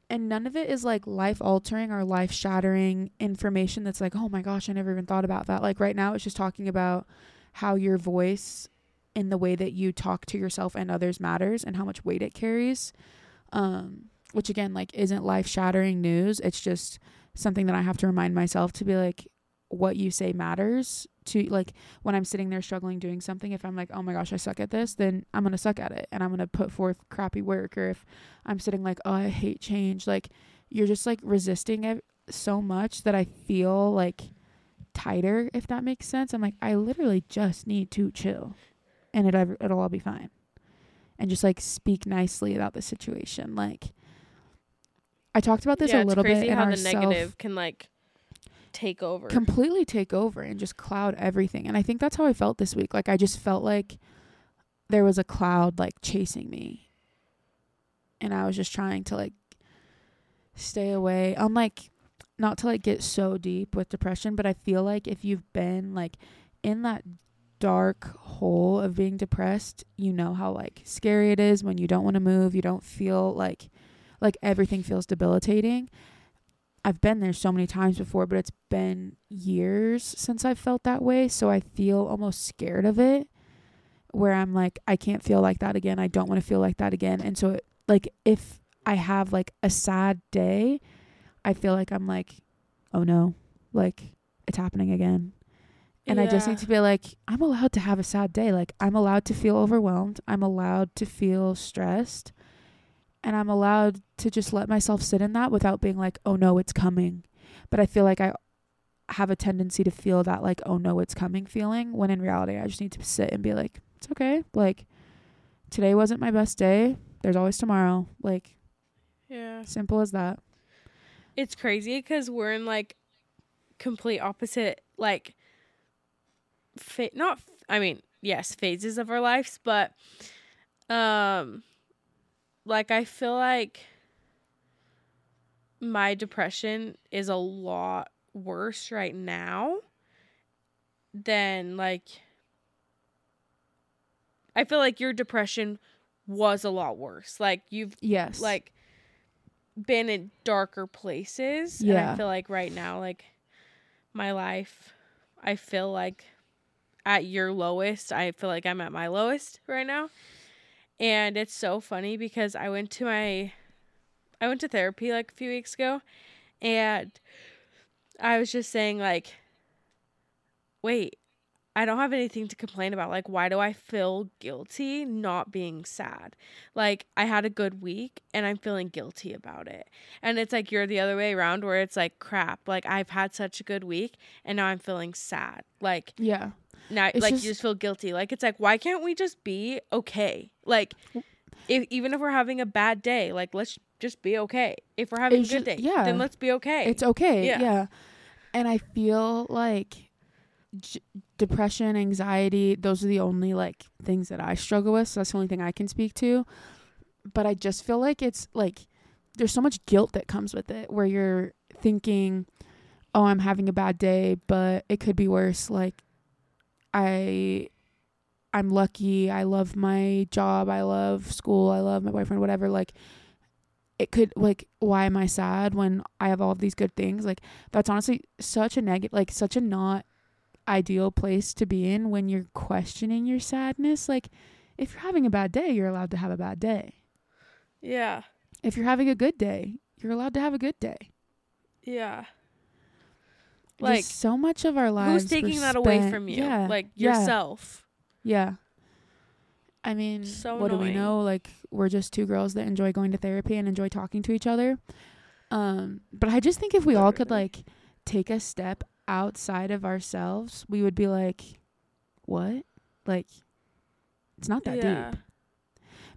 Speaker 1: And none of it is like life altering or life shattering information that's like, oh my gosh, I never even thought about that. Like right now, it's just talking about how your voice and the way that you talk to yourself and others matters and how much weight it carries. Um, which again, like, isn't life shattering news. It's just something that I have to remind myself to be like, what you say matters to like when I'm sitting there struggling doing something, if I'm like, oh my gosh, I suck at this, then I'm to suck at it and I'm to put forth crappy work. Or if I'm sitting like, oh, I hate change, like you're just like resisting it so much that I feel like tighter, if that makes sense. I'm like, I literally just need to chill and it, it'll all be fine. And just like speak nicely about the situation. Like, I talked about this
Speaker 2: yeah,
Speaker 1: a little
Speaker 2: it's crazy
Speaker 1: bit in
Speaker 2: how the
Speaker 1: self
Speaker 2: negative can like take over.
Speaker 1: completely take over and just cloud everything. And I think that's how I felt this week. Like I just felt like there was a cloud like chasing me. And I was just trying to like stay away. I'm like not to like get so deep with depression, but I feel like if you've been like in that dark hole of being depressed, you know how like scary it is when you don't want to move, you don't feel like like everything feels debilitating. I've been there so many times before, but it's been years since I've felt that way. So I feel almost scared of it, where I'm like, I can't feel like that again. I don't want to feel like that again. And so, it, like, if I have like a sad day, I feel like I'm like, oh no, like it's happening again. And I just need to be like, I'm allowed to have a sad day. Like, I'm allowed to feel overwhelmed. I'm allowed to feel stressed. And I'm allowed to just let myself sit in that without being like, oh no, it's coming. But I feel like I have a tendency to feel that, like, oh no, it's coming feeling. When in reality, I just need to sit and be like, it's okay. Like, today wasn't my best day. There's always tomorrow. Like,
Speaker 2: Yeah.
Speaker 1: simple as that.
Speaker 2: It's crazy because we're in like complete opposite, like, fa- not, f- I mean, yes, phases of our lives, but, um, like, I feel like my depression is a lot worse right now than, like, I feel like your depression was a lot worse. Like, you've
Speaker 1: Yes.
Speaker 2: like been in darker places. And I feel like right now, like my life, I feel like at your lowest, I feel like I'm at my lowest right now. And it's so funny because I went to my I went to therapy like a few weeks ago and I was just saying like wait, I don't have anything to complain about. Like, why do I feel guilty not being sad? Like, I had a good week and I'm feeling guilty about it. And it's like you're the other way around where it's like, crap, like I've had such a good week and now I'm feeling sad. Like,
Speaker 1: yeah.
Speaker 2: Now,
Speaker 1: It's
Speaker 2: like,
Speaker 1: just-
Speaker 2: you just feel guilty. Like, it's like, why can't we just be okay? Like, if, even if we're having a bad day, like, let's just be okay. If we're having a good day,
Speaker 1: yeah.
Speaker 2: then let's be okay.
Speaker 1: It's okay.
Speaker 2: Yeah.
Speaker 1: Yeah. And I feel like j- depression, anxiety, those are the only like things that I struggle with. So that's the only thing I can speak to. But I just feel like it's like there's so much guilt that comes with it where you're thinking, "Oh, I'm having a bad day, but it could be worse." Like I I'm lucky. I love my job. I love school. I love my boyfriend, whatever. Like it could like why am I sad when I have all of these good things? Like that's honestly such a negative like such a not ideal place to be in when you're questioning your sadness. Like if you're having a bad day, you're allowed to have a bad day.
Speaker 2: yeah.
Speaker 1: If you're having a good day, you're allowed to have a good day.
Speaker 2: Yeah.
Speaker 1: Like so much of our lives
Speaker 2: who's taking that away
Speaker 1: spent-
Speaker 2: from you?
Speaker 1: Yeah,
Speaker 2: Like,
Speaker 1: yeah,
Speaker 2: yourself.
Speaker 1: Yeah. I mean,
Speaker 2: So
Speaker 1: what do we
Speaker 2: annoying.
Speaker 1: know? Like we're just two girls that enjoy going to therapy and enjoy talking to each other. Um, but I just think if we all could
Speaker 2: Literally.
Speaker 1: like take a step outside of ourselves, we would be like, "What? Like it's not that deep."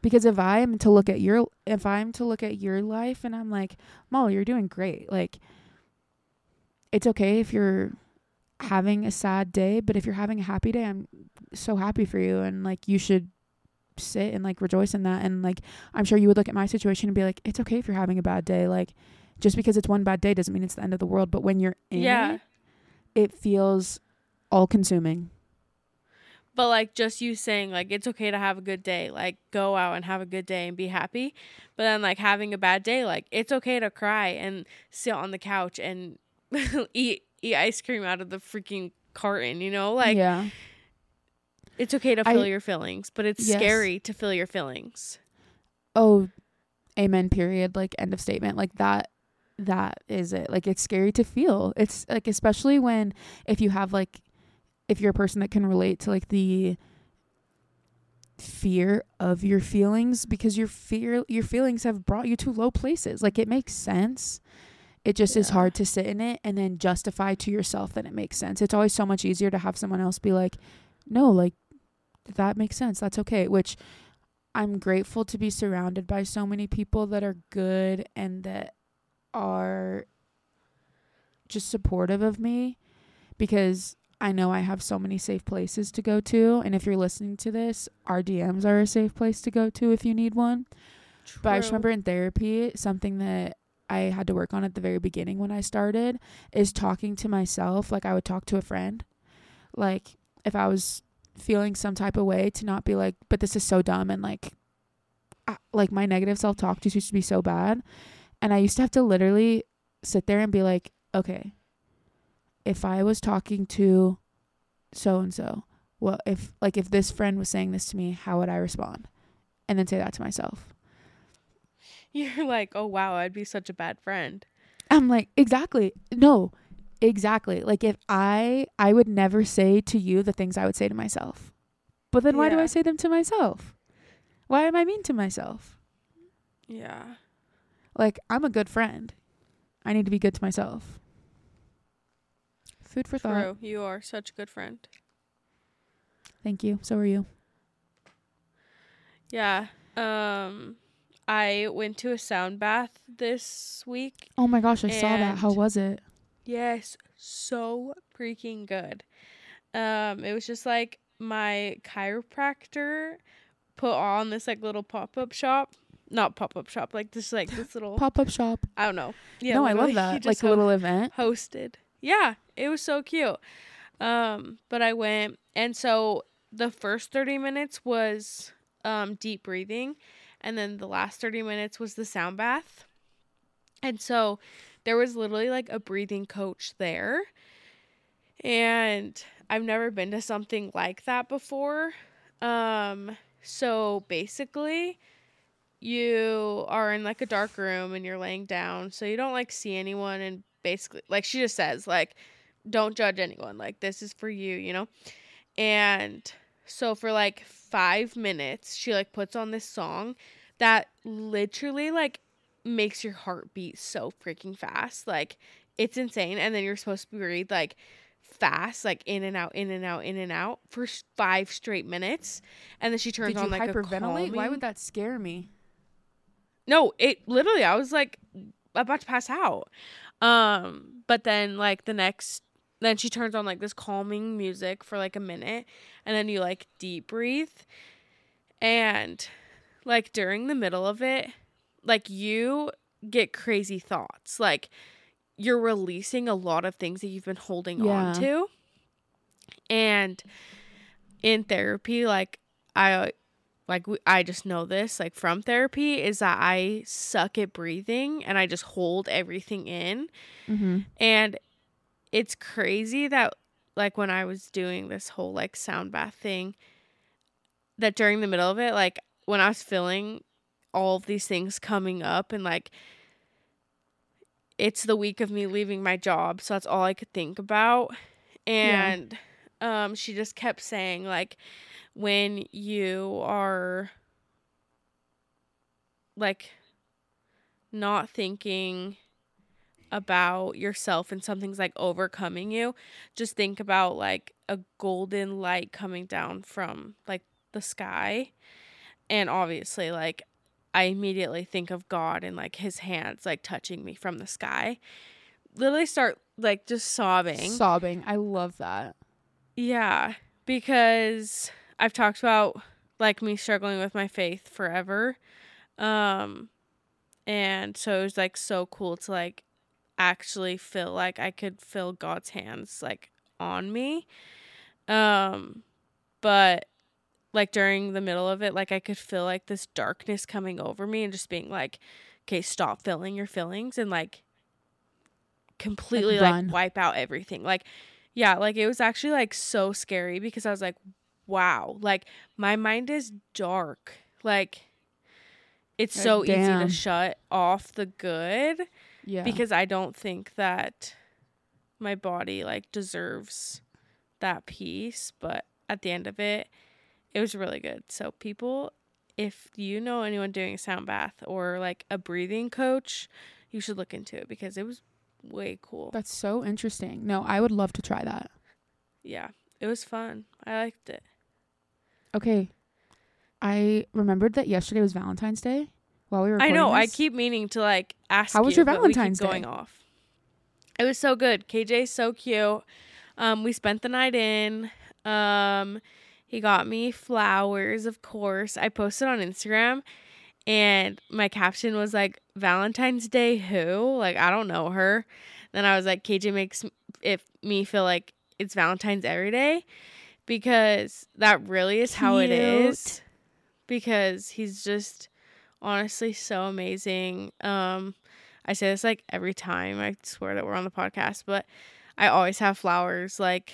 Speaker 1: Because if I'm to look at your if I'm to look at your life and I'm like, "Molly, you're doing great." Like it's okay if you're having a sad day, but if you're having a happy day, I'm so happy for you and like you should sit and like rejoice in that and like I'm sure you would look at my situation and be like, It's okay if you're having a bad day. Like just because it's one bad day doesn't mean it's the end of the world. But when you're in
Speaker 2: Yeah.
Speaker 1: it, it feels all consuming.
Speaker 2: But like just you saying like it's okay to have a good day, like go out and have a good day and be happy. But then like having a bad day, like it's okay to cry and sit on the couch and eat eat ice cream out of the freaking carton, you know? Like
Speaker 1: yeah.
Speaker 2: it's okay to
Speaker 1: I-
Speaker 2: feel your feelings, but it's
Speaker 1: Yes.
Speaker 2: scary to feel your feelings.
Speaker 1: Oh, amen, period. Like end of statement. Like that that is it. Like it's scary to feel. It's like especially when if you have like if you're a person that can relate to like the fear of your feelings because your fear your feelings have brought you to low places. Like it makes sense. It just is hard to sit in it and then justify to yourself that it makes sense. It's always so much easier to have someone else be like, "No, like that makes sense. That's okay." Which I'm grateful to be surrounded by so many people that are good and that are just supportive of me because I know I have so many safe places to go to. And if you're listening to this, our DMs are a safe place to go to if you need one. But I just
Speaker 2: True.
Speaker 1: remember in therapy, something that I had to work on at the very beginning when I started is talking to myself like I would talk to a friend. Like if I was feeling some type of way to not be like, but this is so dumb and like, I, like my negative self talk just used to be so bad, and I used to have to literally sit there and be like, okay, if I was talking to so and so, well, if like if this friend was saying this to me, how would I respond? And then say that to myself.
Speaker 2: You're like, oh wow, I'd be such a bad friend.
Speaker 1: I'm like, exactly. No, exactly. Like if I I would never say to you the things I would say to myself. But then why do I say them to myself? Why am I mean to myself?
Speaker 2: Yeah.
Speaker 1: Like I'm a good friend. I need to be good to myself. Food for thought.
Speaker 2: True. You are such a good friend.
Speaker 1: Thank you. So are you.
Speaker 2: Yeah. Um I went to a sound bath this week.
Speaker 1: Oh my gosh, I saw that. How was it?
Speaker 2: Yes, so freaking good. Um it was just like my chiropractor put on this like little pop-up shop. Not pop-up shop, like this like this little
Speaker 1: Pop up shop.
Speaker 2: I don't know. Yeah,
Speaker 1: no, I love that. Like
Speaker 2: just
Speaker 1: a
Speaker 2: ho-
Speaker 1: little event.
Speaker 2: hosted. Yeah, it was so cute. Um, but I went and so the first 30 minutes was um deep breathing and then the last 30 minutes was the sound bath. And so there was literally like a breathing coach there. And I've never been to something like that before. Um so basically you are in like a dark room and you're laying down so you don't like see anyone and basically like she just says like don't judge anyone like this is for you you know and so for like five minutes she like puts on this song that literally like makes your heart beat so freaking fast like it's insane and then you're supposed to breathe like fast like in and out in and out in and out for five straight minutes and then she turns
Speaker 1: Did
Speaker 2: on like a
Speaker 1: hyperventilate? Why would that scare me?
Speaker 2: no, it literally I was like about to pass out. Um, but then like the next then she turns on like this calming music for like a minute and then you like deep breathe and like during the middle of it, like you get crazy thoughts. Like you're releasing a lot of things that you've been holding
Speaker 1: Yeah.
Speaker 2: on to. And in therapy, like I like we, I just know this like from therapy is that I suck at breathing and I just hold everything in
Speaker 1: Mm-hmm.
Speaker 2: and it's crazy that like when I was doing this whole like sound bath thing that during the middle of it like when I was feeling all of these things coming up and like it's the week of me leaving my job so that's all I could think about
Speaker 1: Yeah.
Speaker 2: and um she just kept saying like when you are like not thinking about yourself and something's like overcoming you just think about like a golden light coming down from like the sky and obviously like i immediately think of god and like his hands like touching me from the sky literally start like just sobbing
Speaker 1: Sobbing. I love that.
Speaker 2: yeah, because I've talked about like me struggling with my faith forever. Um and so it was like so cool to like actually feel like I could feel God's hands like on me. Um but like during the middle of it like I could feel like this darkness coming over me and just being like okay, stop feeling your feelings and like completely like,
Speaker 1: run.
Speaker 2: wipe out everything. Like yeah, like it was actually like so scary because I was like, wow, like my mind is dark. Like it's
Speaker 1: Like,
Speaker 2: so easy to shut off the good
Speaker 1: Yeah.
Speaker 2: because I don't think that my body like deserves that piece, but at the end of it, it was really good. So people, if you know anyone doing a sound bath or like a breathing coach, you should look into it because it was way cool.
Speaker 1: That's so interesting. No, I would love to try that.
Speaker 2: Yeah, it was fun. I liked it.
Speaker 1: Okay. I remembered that yesterday was Valentine's Day while we were
Speaker 2: I know.
Speaker 1: recording
Speaker 2: I keep meaning to like ask.
Speaker 1: How was
Speaker 2: you,
Speaker 1: your
Speaker 2: but we keep
Speaker 1: Valentine's Day?
Speaker 2: going off? It was so good. KJ's so cute. Um, we spent the night in. Um, he got me flowers, of course. I posted on Instagram, and my caption was like Valentine's Day. Who? Like I don't know her. Then I was like, KJ makes it me feel like it's Valentine's every day because that really is how it is. Because he's just honestly so amazing. Um, I say this like every time. I swear that we're on the podcast, but I always have flowers. Like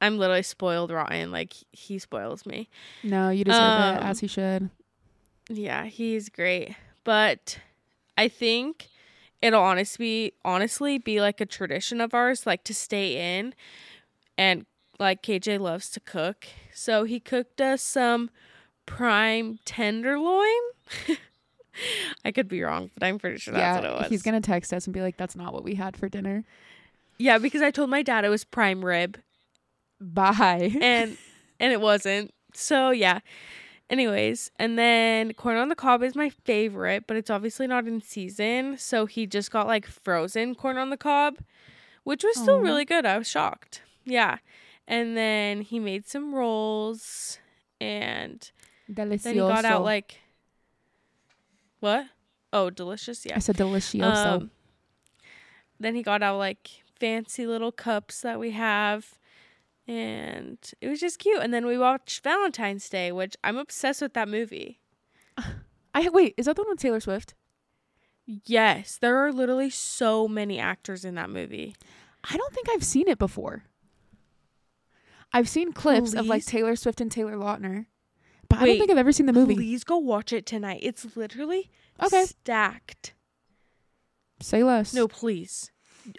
Speaker 2: I'm literally spoiled rotten. Like he spoils me.
Speaker 1: No, you deserve it
Speaker 2: Um,
Speaker 1: as he should.
Speaker 2: Yeah, he's great. But I think it'll honestly be honestly be like a tradition of ours, like to stay in. And like KJ loves to cook. So he cooked us some prime tenderloin. I could be wrong, but I'm pretty sure that's
Speaker 1: yeah,
Speaker 2: what it was.
Speaker 1: he's gonna text us and be like, "That's not what we had for dinner."
Speaker 2: yeah, because I told my dad it was prime rib.
Speaker 1: Bye.
Speaker 2: and and it wasn't. So yeah. Anyways, and then corn on the cob is my favorite, but it's obviously not in season. So he just got like frozen corn on the cob, which was still
Speaker 1: Aw.
Speaker 2: really good. I was shocked. Yeah. And then he made some rolls and
Speaker 1: Delicioso.
Speaker 2: then he got out like what? Oh, delicious. Yeah.
Speaker 1: I said delicioso.
Speaker 2: Um, then he got out like fancy little cups that we have. And it was just cute. And then we watched Valentine's Day, which I'm obsessed with that movie.
Speaker 1: I wait. Is that the one with Taylor Swift?
Speaker 2: Yes, there are literally so many actors in that movie.
Speaker 1: I don't think I've seen it before. I've seen clips of like Taylor Swift and Taylor Lautner, but I don't think I've ever seen the movie.
Speaker 2: Please go watch it tonight. It's literally
Speaker 1: Okay.
Speaker 2: stacked.
Speaker 1: Say less.
Speaker 2: No, please.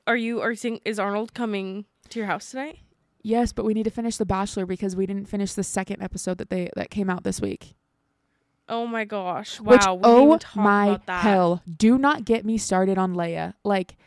Speaker 2: Are you are you saying is Arnold coming to your house tonight?
Speaker 1: Yes, but we need to finish The Bachelor because we didn't finish the second episode that they that came out this week.
Speaker 2: Oh my gosh. Wow.
Speaker 1: Which oh
Speaker 2: talk
Speaker 1: my
Speaker 2: about that.
Speaker 1: hell! Do not get me started on Leia. Like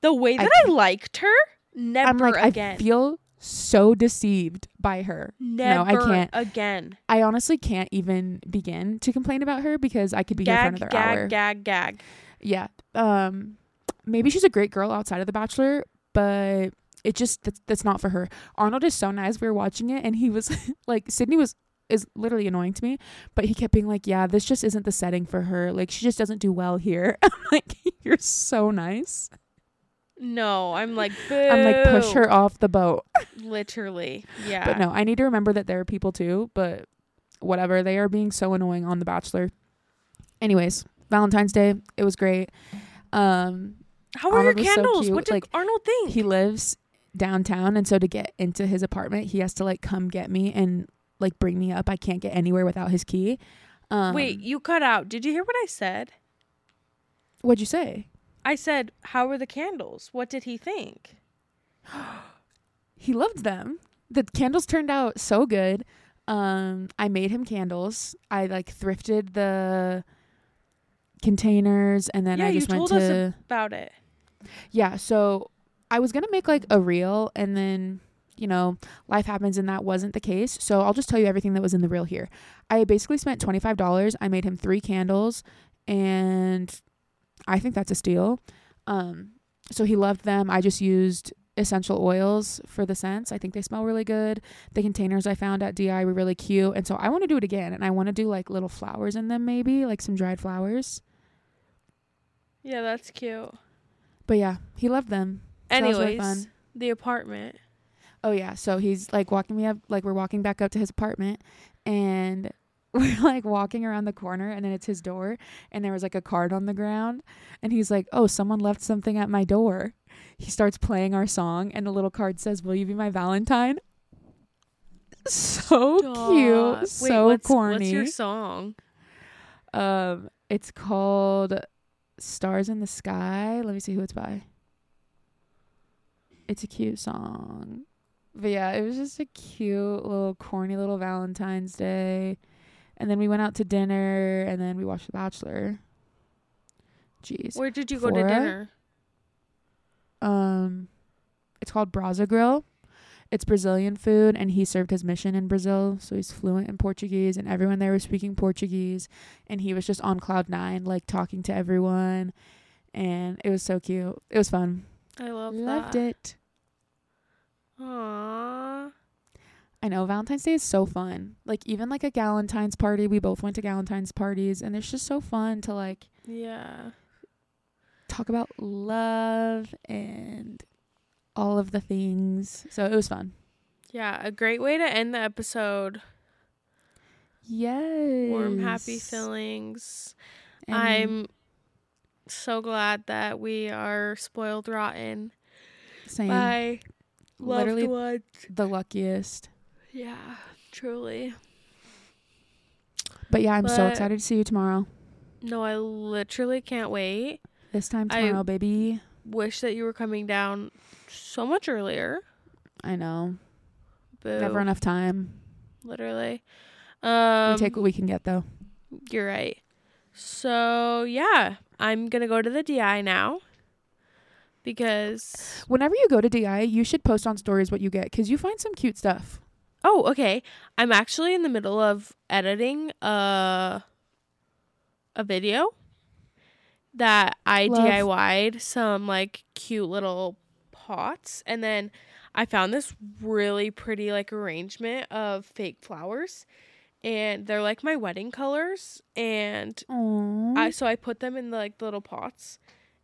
Speaker 2: The way
Speaker 1: I
Speaker 2: that I, liked her, never
Speaker 1: I'm like
Speaker 2: again.
Speaker 1: I feel so deceived by her.
Speaker 2: Never
Speaker 1: I can't.
Speaker 2: again.
Speaker 1: I honestly can't even begin to complain about her because I could be here for
Speaker 2: Gag,
Speaker 1: another
Speaker 2: gag,
Speaker 1: hour.
Speaker 2: gag, gag.
Speaker 1: Yeah. Um maybe she's a great girl outside of The Bachelor, but it just that's, that's not for her. Arnold is so nice. We were watching it and he was like Sydney was is literally annoying to me, but he kept being like, "Yeah, this just isn't the setting for her. Like she just doesn't do well here." I'm like, "You're so nice."
Speaker 2: No, I'm like, boo.
Speaker 1: I'm like, "Push her off the boat."
Speaker 2: Literally. Yeah.
Speaker 1: But no, I need to remember that there are people too, but whatever. They are being so annoying on The Bachelor. Anyways, Valentine's Day, it was great. Um
Speaker 2: How are your
Speaker 1: was so
Speaker 2: candles? what did
Speaker 1: like,
Speaker 2: Arnold think?
Speaker 1: he lives downtown and so to get into his apartment he has to like come get me and like bring me up i can't get anywhere without his key um
Speaker 2: Wait, you cut out. Did you hear what I said?
Speaker 1: what'd you say
Speaker 2: I said, "How were the candles? What did he think?"
Speaker 1: he loved them the candles turned out so good um i made him candles i like thrifted the containers and then
Speaker 2: Yeah,
Speaker 1: i
Speaker 2: you
Speaker 1: just went
Speaker 2: told us About it.
Speaker 1: yeah so i was gonna make like a reel and then you know life happens and that wasn't the case so i'll just tell you everything that was in the reel here i basically spent $25 i made him three candles and i think that's a steal. Um so he loved them. I just used essential oils for the scents. I think they smell really good. The containers i found at di were really cute. And so i want to do it again and i want to do like little flowers in them maybe like some dried flowers.
Speaker 2: Yeah, that's cute.
Speaker 1: but yeah he loved them. So that was really
Speaker 2: Anyways,
Speaker 1: fun.
Speaker 2: the apartment.
Speaker 1: Oh yeah, so he's like walking me up, like we're walking back up to his apartment, and we're like walking around the corner, and then it's his door, and there was like a card on the ground, and he's like, "Oh, someone left something at my door." He starts playing our song, and the little card says, "Will you be my Valentine?" So
Speaker 2: Stop.
Speaker 1: cute,
Speaker 2: Wait,
Speaker 1: so
Speaker 2: what's,
Speaker 1: corny.
Speaker 2: What's your song?
Speaker 1: Um, it's called "Stars in the Sky." Let me see who it's by. It's a cute song, but yeah, it was just a cute little corny little Valentine's Day, and then we went out to dinner, and then we watched The Bachelor. Jeez,
Speaker 2: Where did you go to dinner?
Speaker 1: um, it's called Brasa Grill. It's Brazilian food, and he served his mission in Brazil, so he's fluent in Portuguese, and everyone there was speaking Portuguese, and he was just on cloud nine, like talking to everyone, and it was so cute. It was fun.
Speaker 2: I love
Speaker 1: Loved
Speaker 2: that.
Speaker 1: it.
Speaker 2: Aww.
Speaker 1: I know Valentine's Day is so fun. Like even like a Galentine's party, we both went to Galentine's parties, and it's just so fun to like
Speaker 2: Yeah.
Speaker 1: talk about love and all of the things. So it was fun.
Speaker 2: Yeah, a great way to end the episode.
Speaker 1: Yes.
Speaker 2: Warm, happy feelings.
Speaker 1: And
Speaker 2: I'm so glad that we are spoiled rotten
Speaker 1: same.
Speaker 2: by loved
Speaker 1: Literally
Speaker 2: ones.
Speaker 1: the luckiest.
Speaker 2: Yeah, truly.
Speaker 1: But yeah, I'm so excited to see you tomorrow.
Speaker 2: No, I literally can't wait.
Speaker 1: This time
Speaker 2: I-
Speaker 1: tomorrow, baby.
Speaker 2: Wish that you were coming down so much earlier.
Speaker 1: I know.
Speaker 2: Boo.
Speaker 1: Never enough time.
Speaker 2: Literally. Um,
Speaker 1: we take what we can get though.
Speaker 2: You're right. So yeah, I'm gonna go to the DI now because
Speaker 1: Whenever you go to DI, you should post on stories what you get because you find some cute stuff.
Speaker 2: Oh okay, I'm actually in the middle of editing a a video that I
Speaker 1: Love.
Speaker 2: DIY'd some like cute little pots and then I found this really pretty like arrangement of fake flowers and they're like my wedding colors and
Speaker 1: Oh,
Speaker 2: I so I put them in the, like the little pots,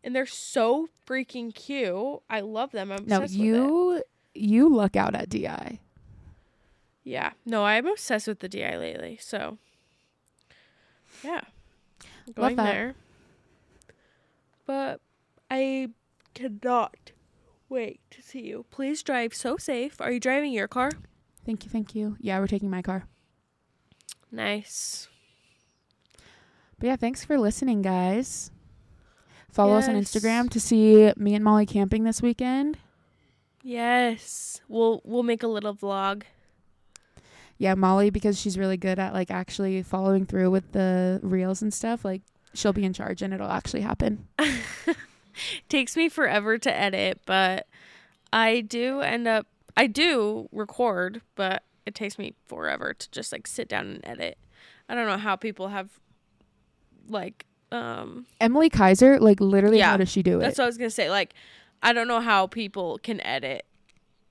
Speaker 2: and they're so freaking cute. I love them. I'm
Speaker 1: no,
Speaker 2: obsessed with it.
Speaker 1: you you luck out at DI.
Speaker 2: Yeah, no, I'm obsessed with the DI lately. So, yeah, going
Speaker 1: that.
Speaker 2: there. But I cannot wait to see you. Please drive so safe. Are you driving your car?
Speaker 1: Thank you, thank you. Yeah, we're taking my car.
Speaker 2: Nice.
Speaker 1: But yeah, thanks for listening, guys. Follow us on Instagram to see me and Molly camping this weekend.
Speaker 2: Yes, we'll we'll make a little vlog.
Speaker 1: Yeah, Molly because she's really good at like actually following through with the reels and stuff. Like she'll be in charge and it'll actually happen.
Speaker 2: takes me forever to edit, but I do end up I do record, but it takes me forever to just like sit down and edit. I don't know how people have like um
Speaker 1: Emily Kaiser, like literally,
Speaker 2: Yeah,
Speaker 1: how does she do it?
Speaker 2: that's what I was going to say like I don't know how people can edit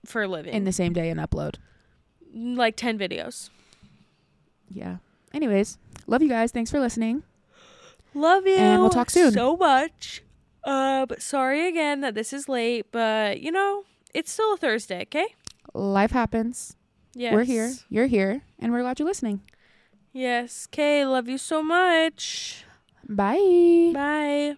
Speaker 2: for a living.
Speaker 1: in the same day and upload?
Speaker 2: Like 10 videos.
Speaker 1: Yeah. Anyways, love you guys. Thanks for listening.
Speaker 2: Love you.
Speaker 1: And we'll talk soon.
Speaker 2: So much. Uh but sorry again that this is late, but you know, it's still a Thursday, okay?
Speaker 1: Life happens.
Speaker 2: Yes.
Speaker 1: We're here. You're here, and we're glad you're listening.
Speaker 2: Yes. Okay, love you so much.
Speaker 1: Bye.
Speaker 2: Bye.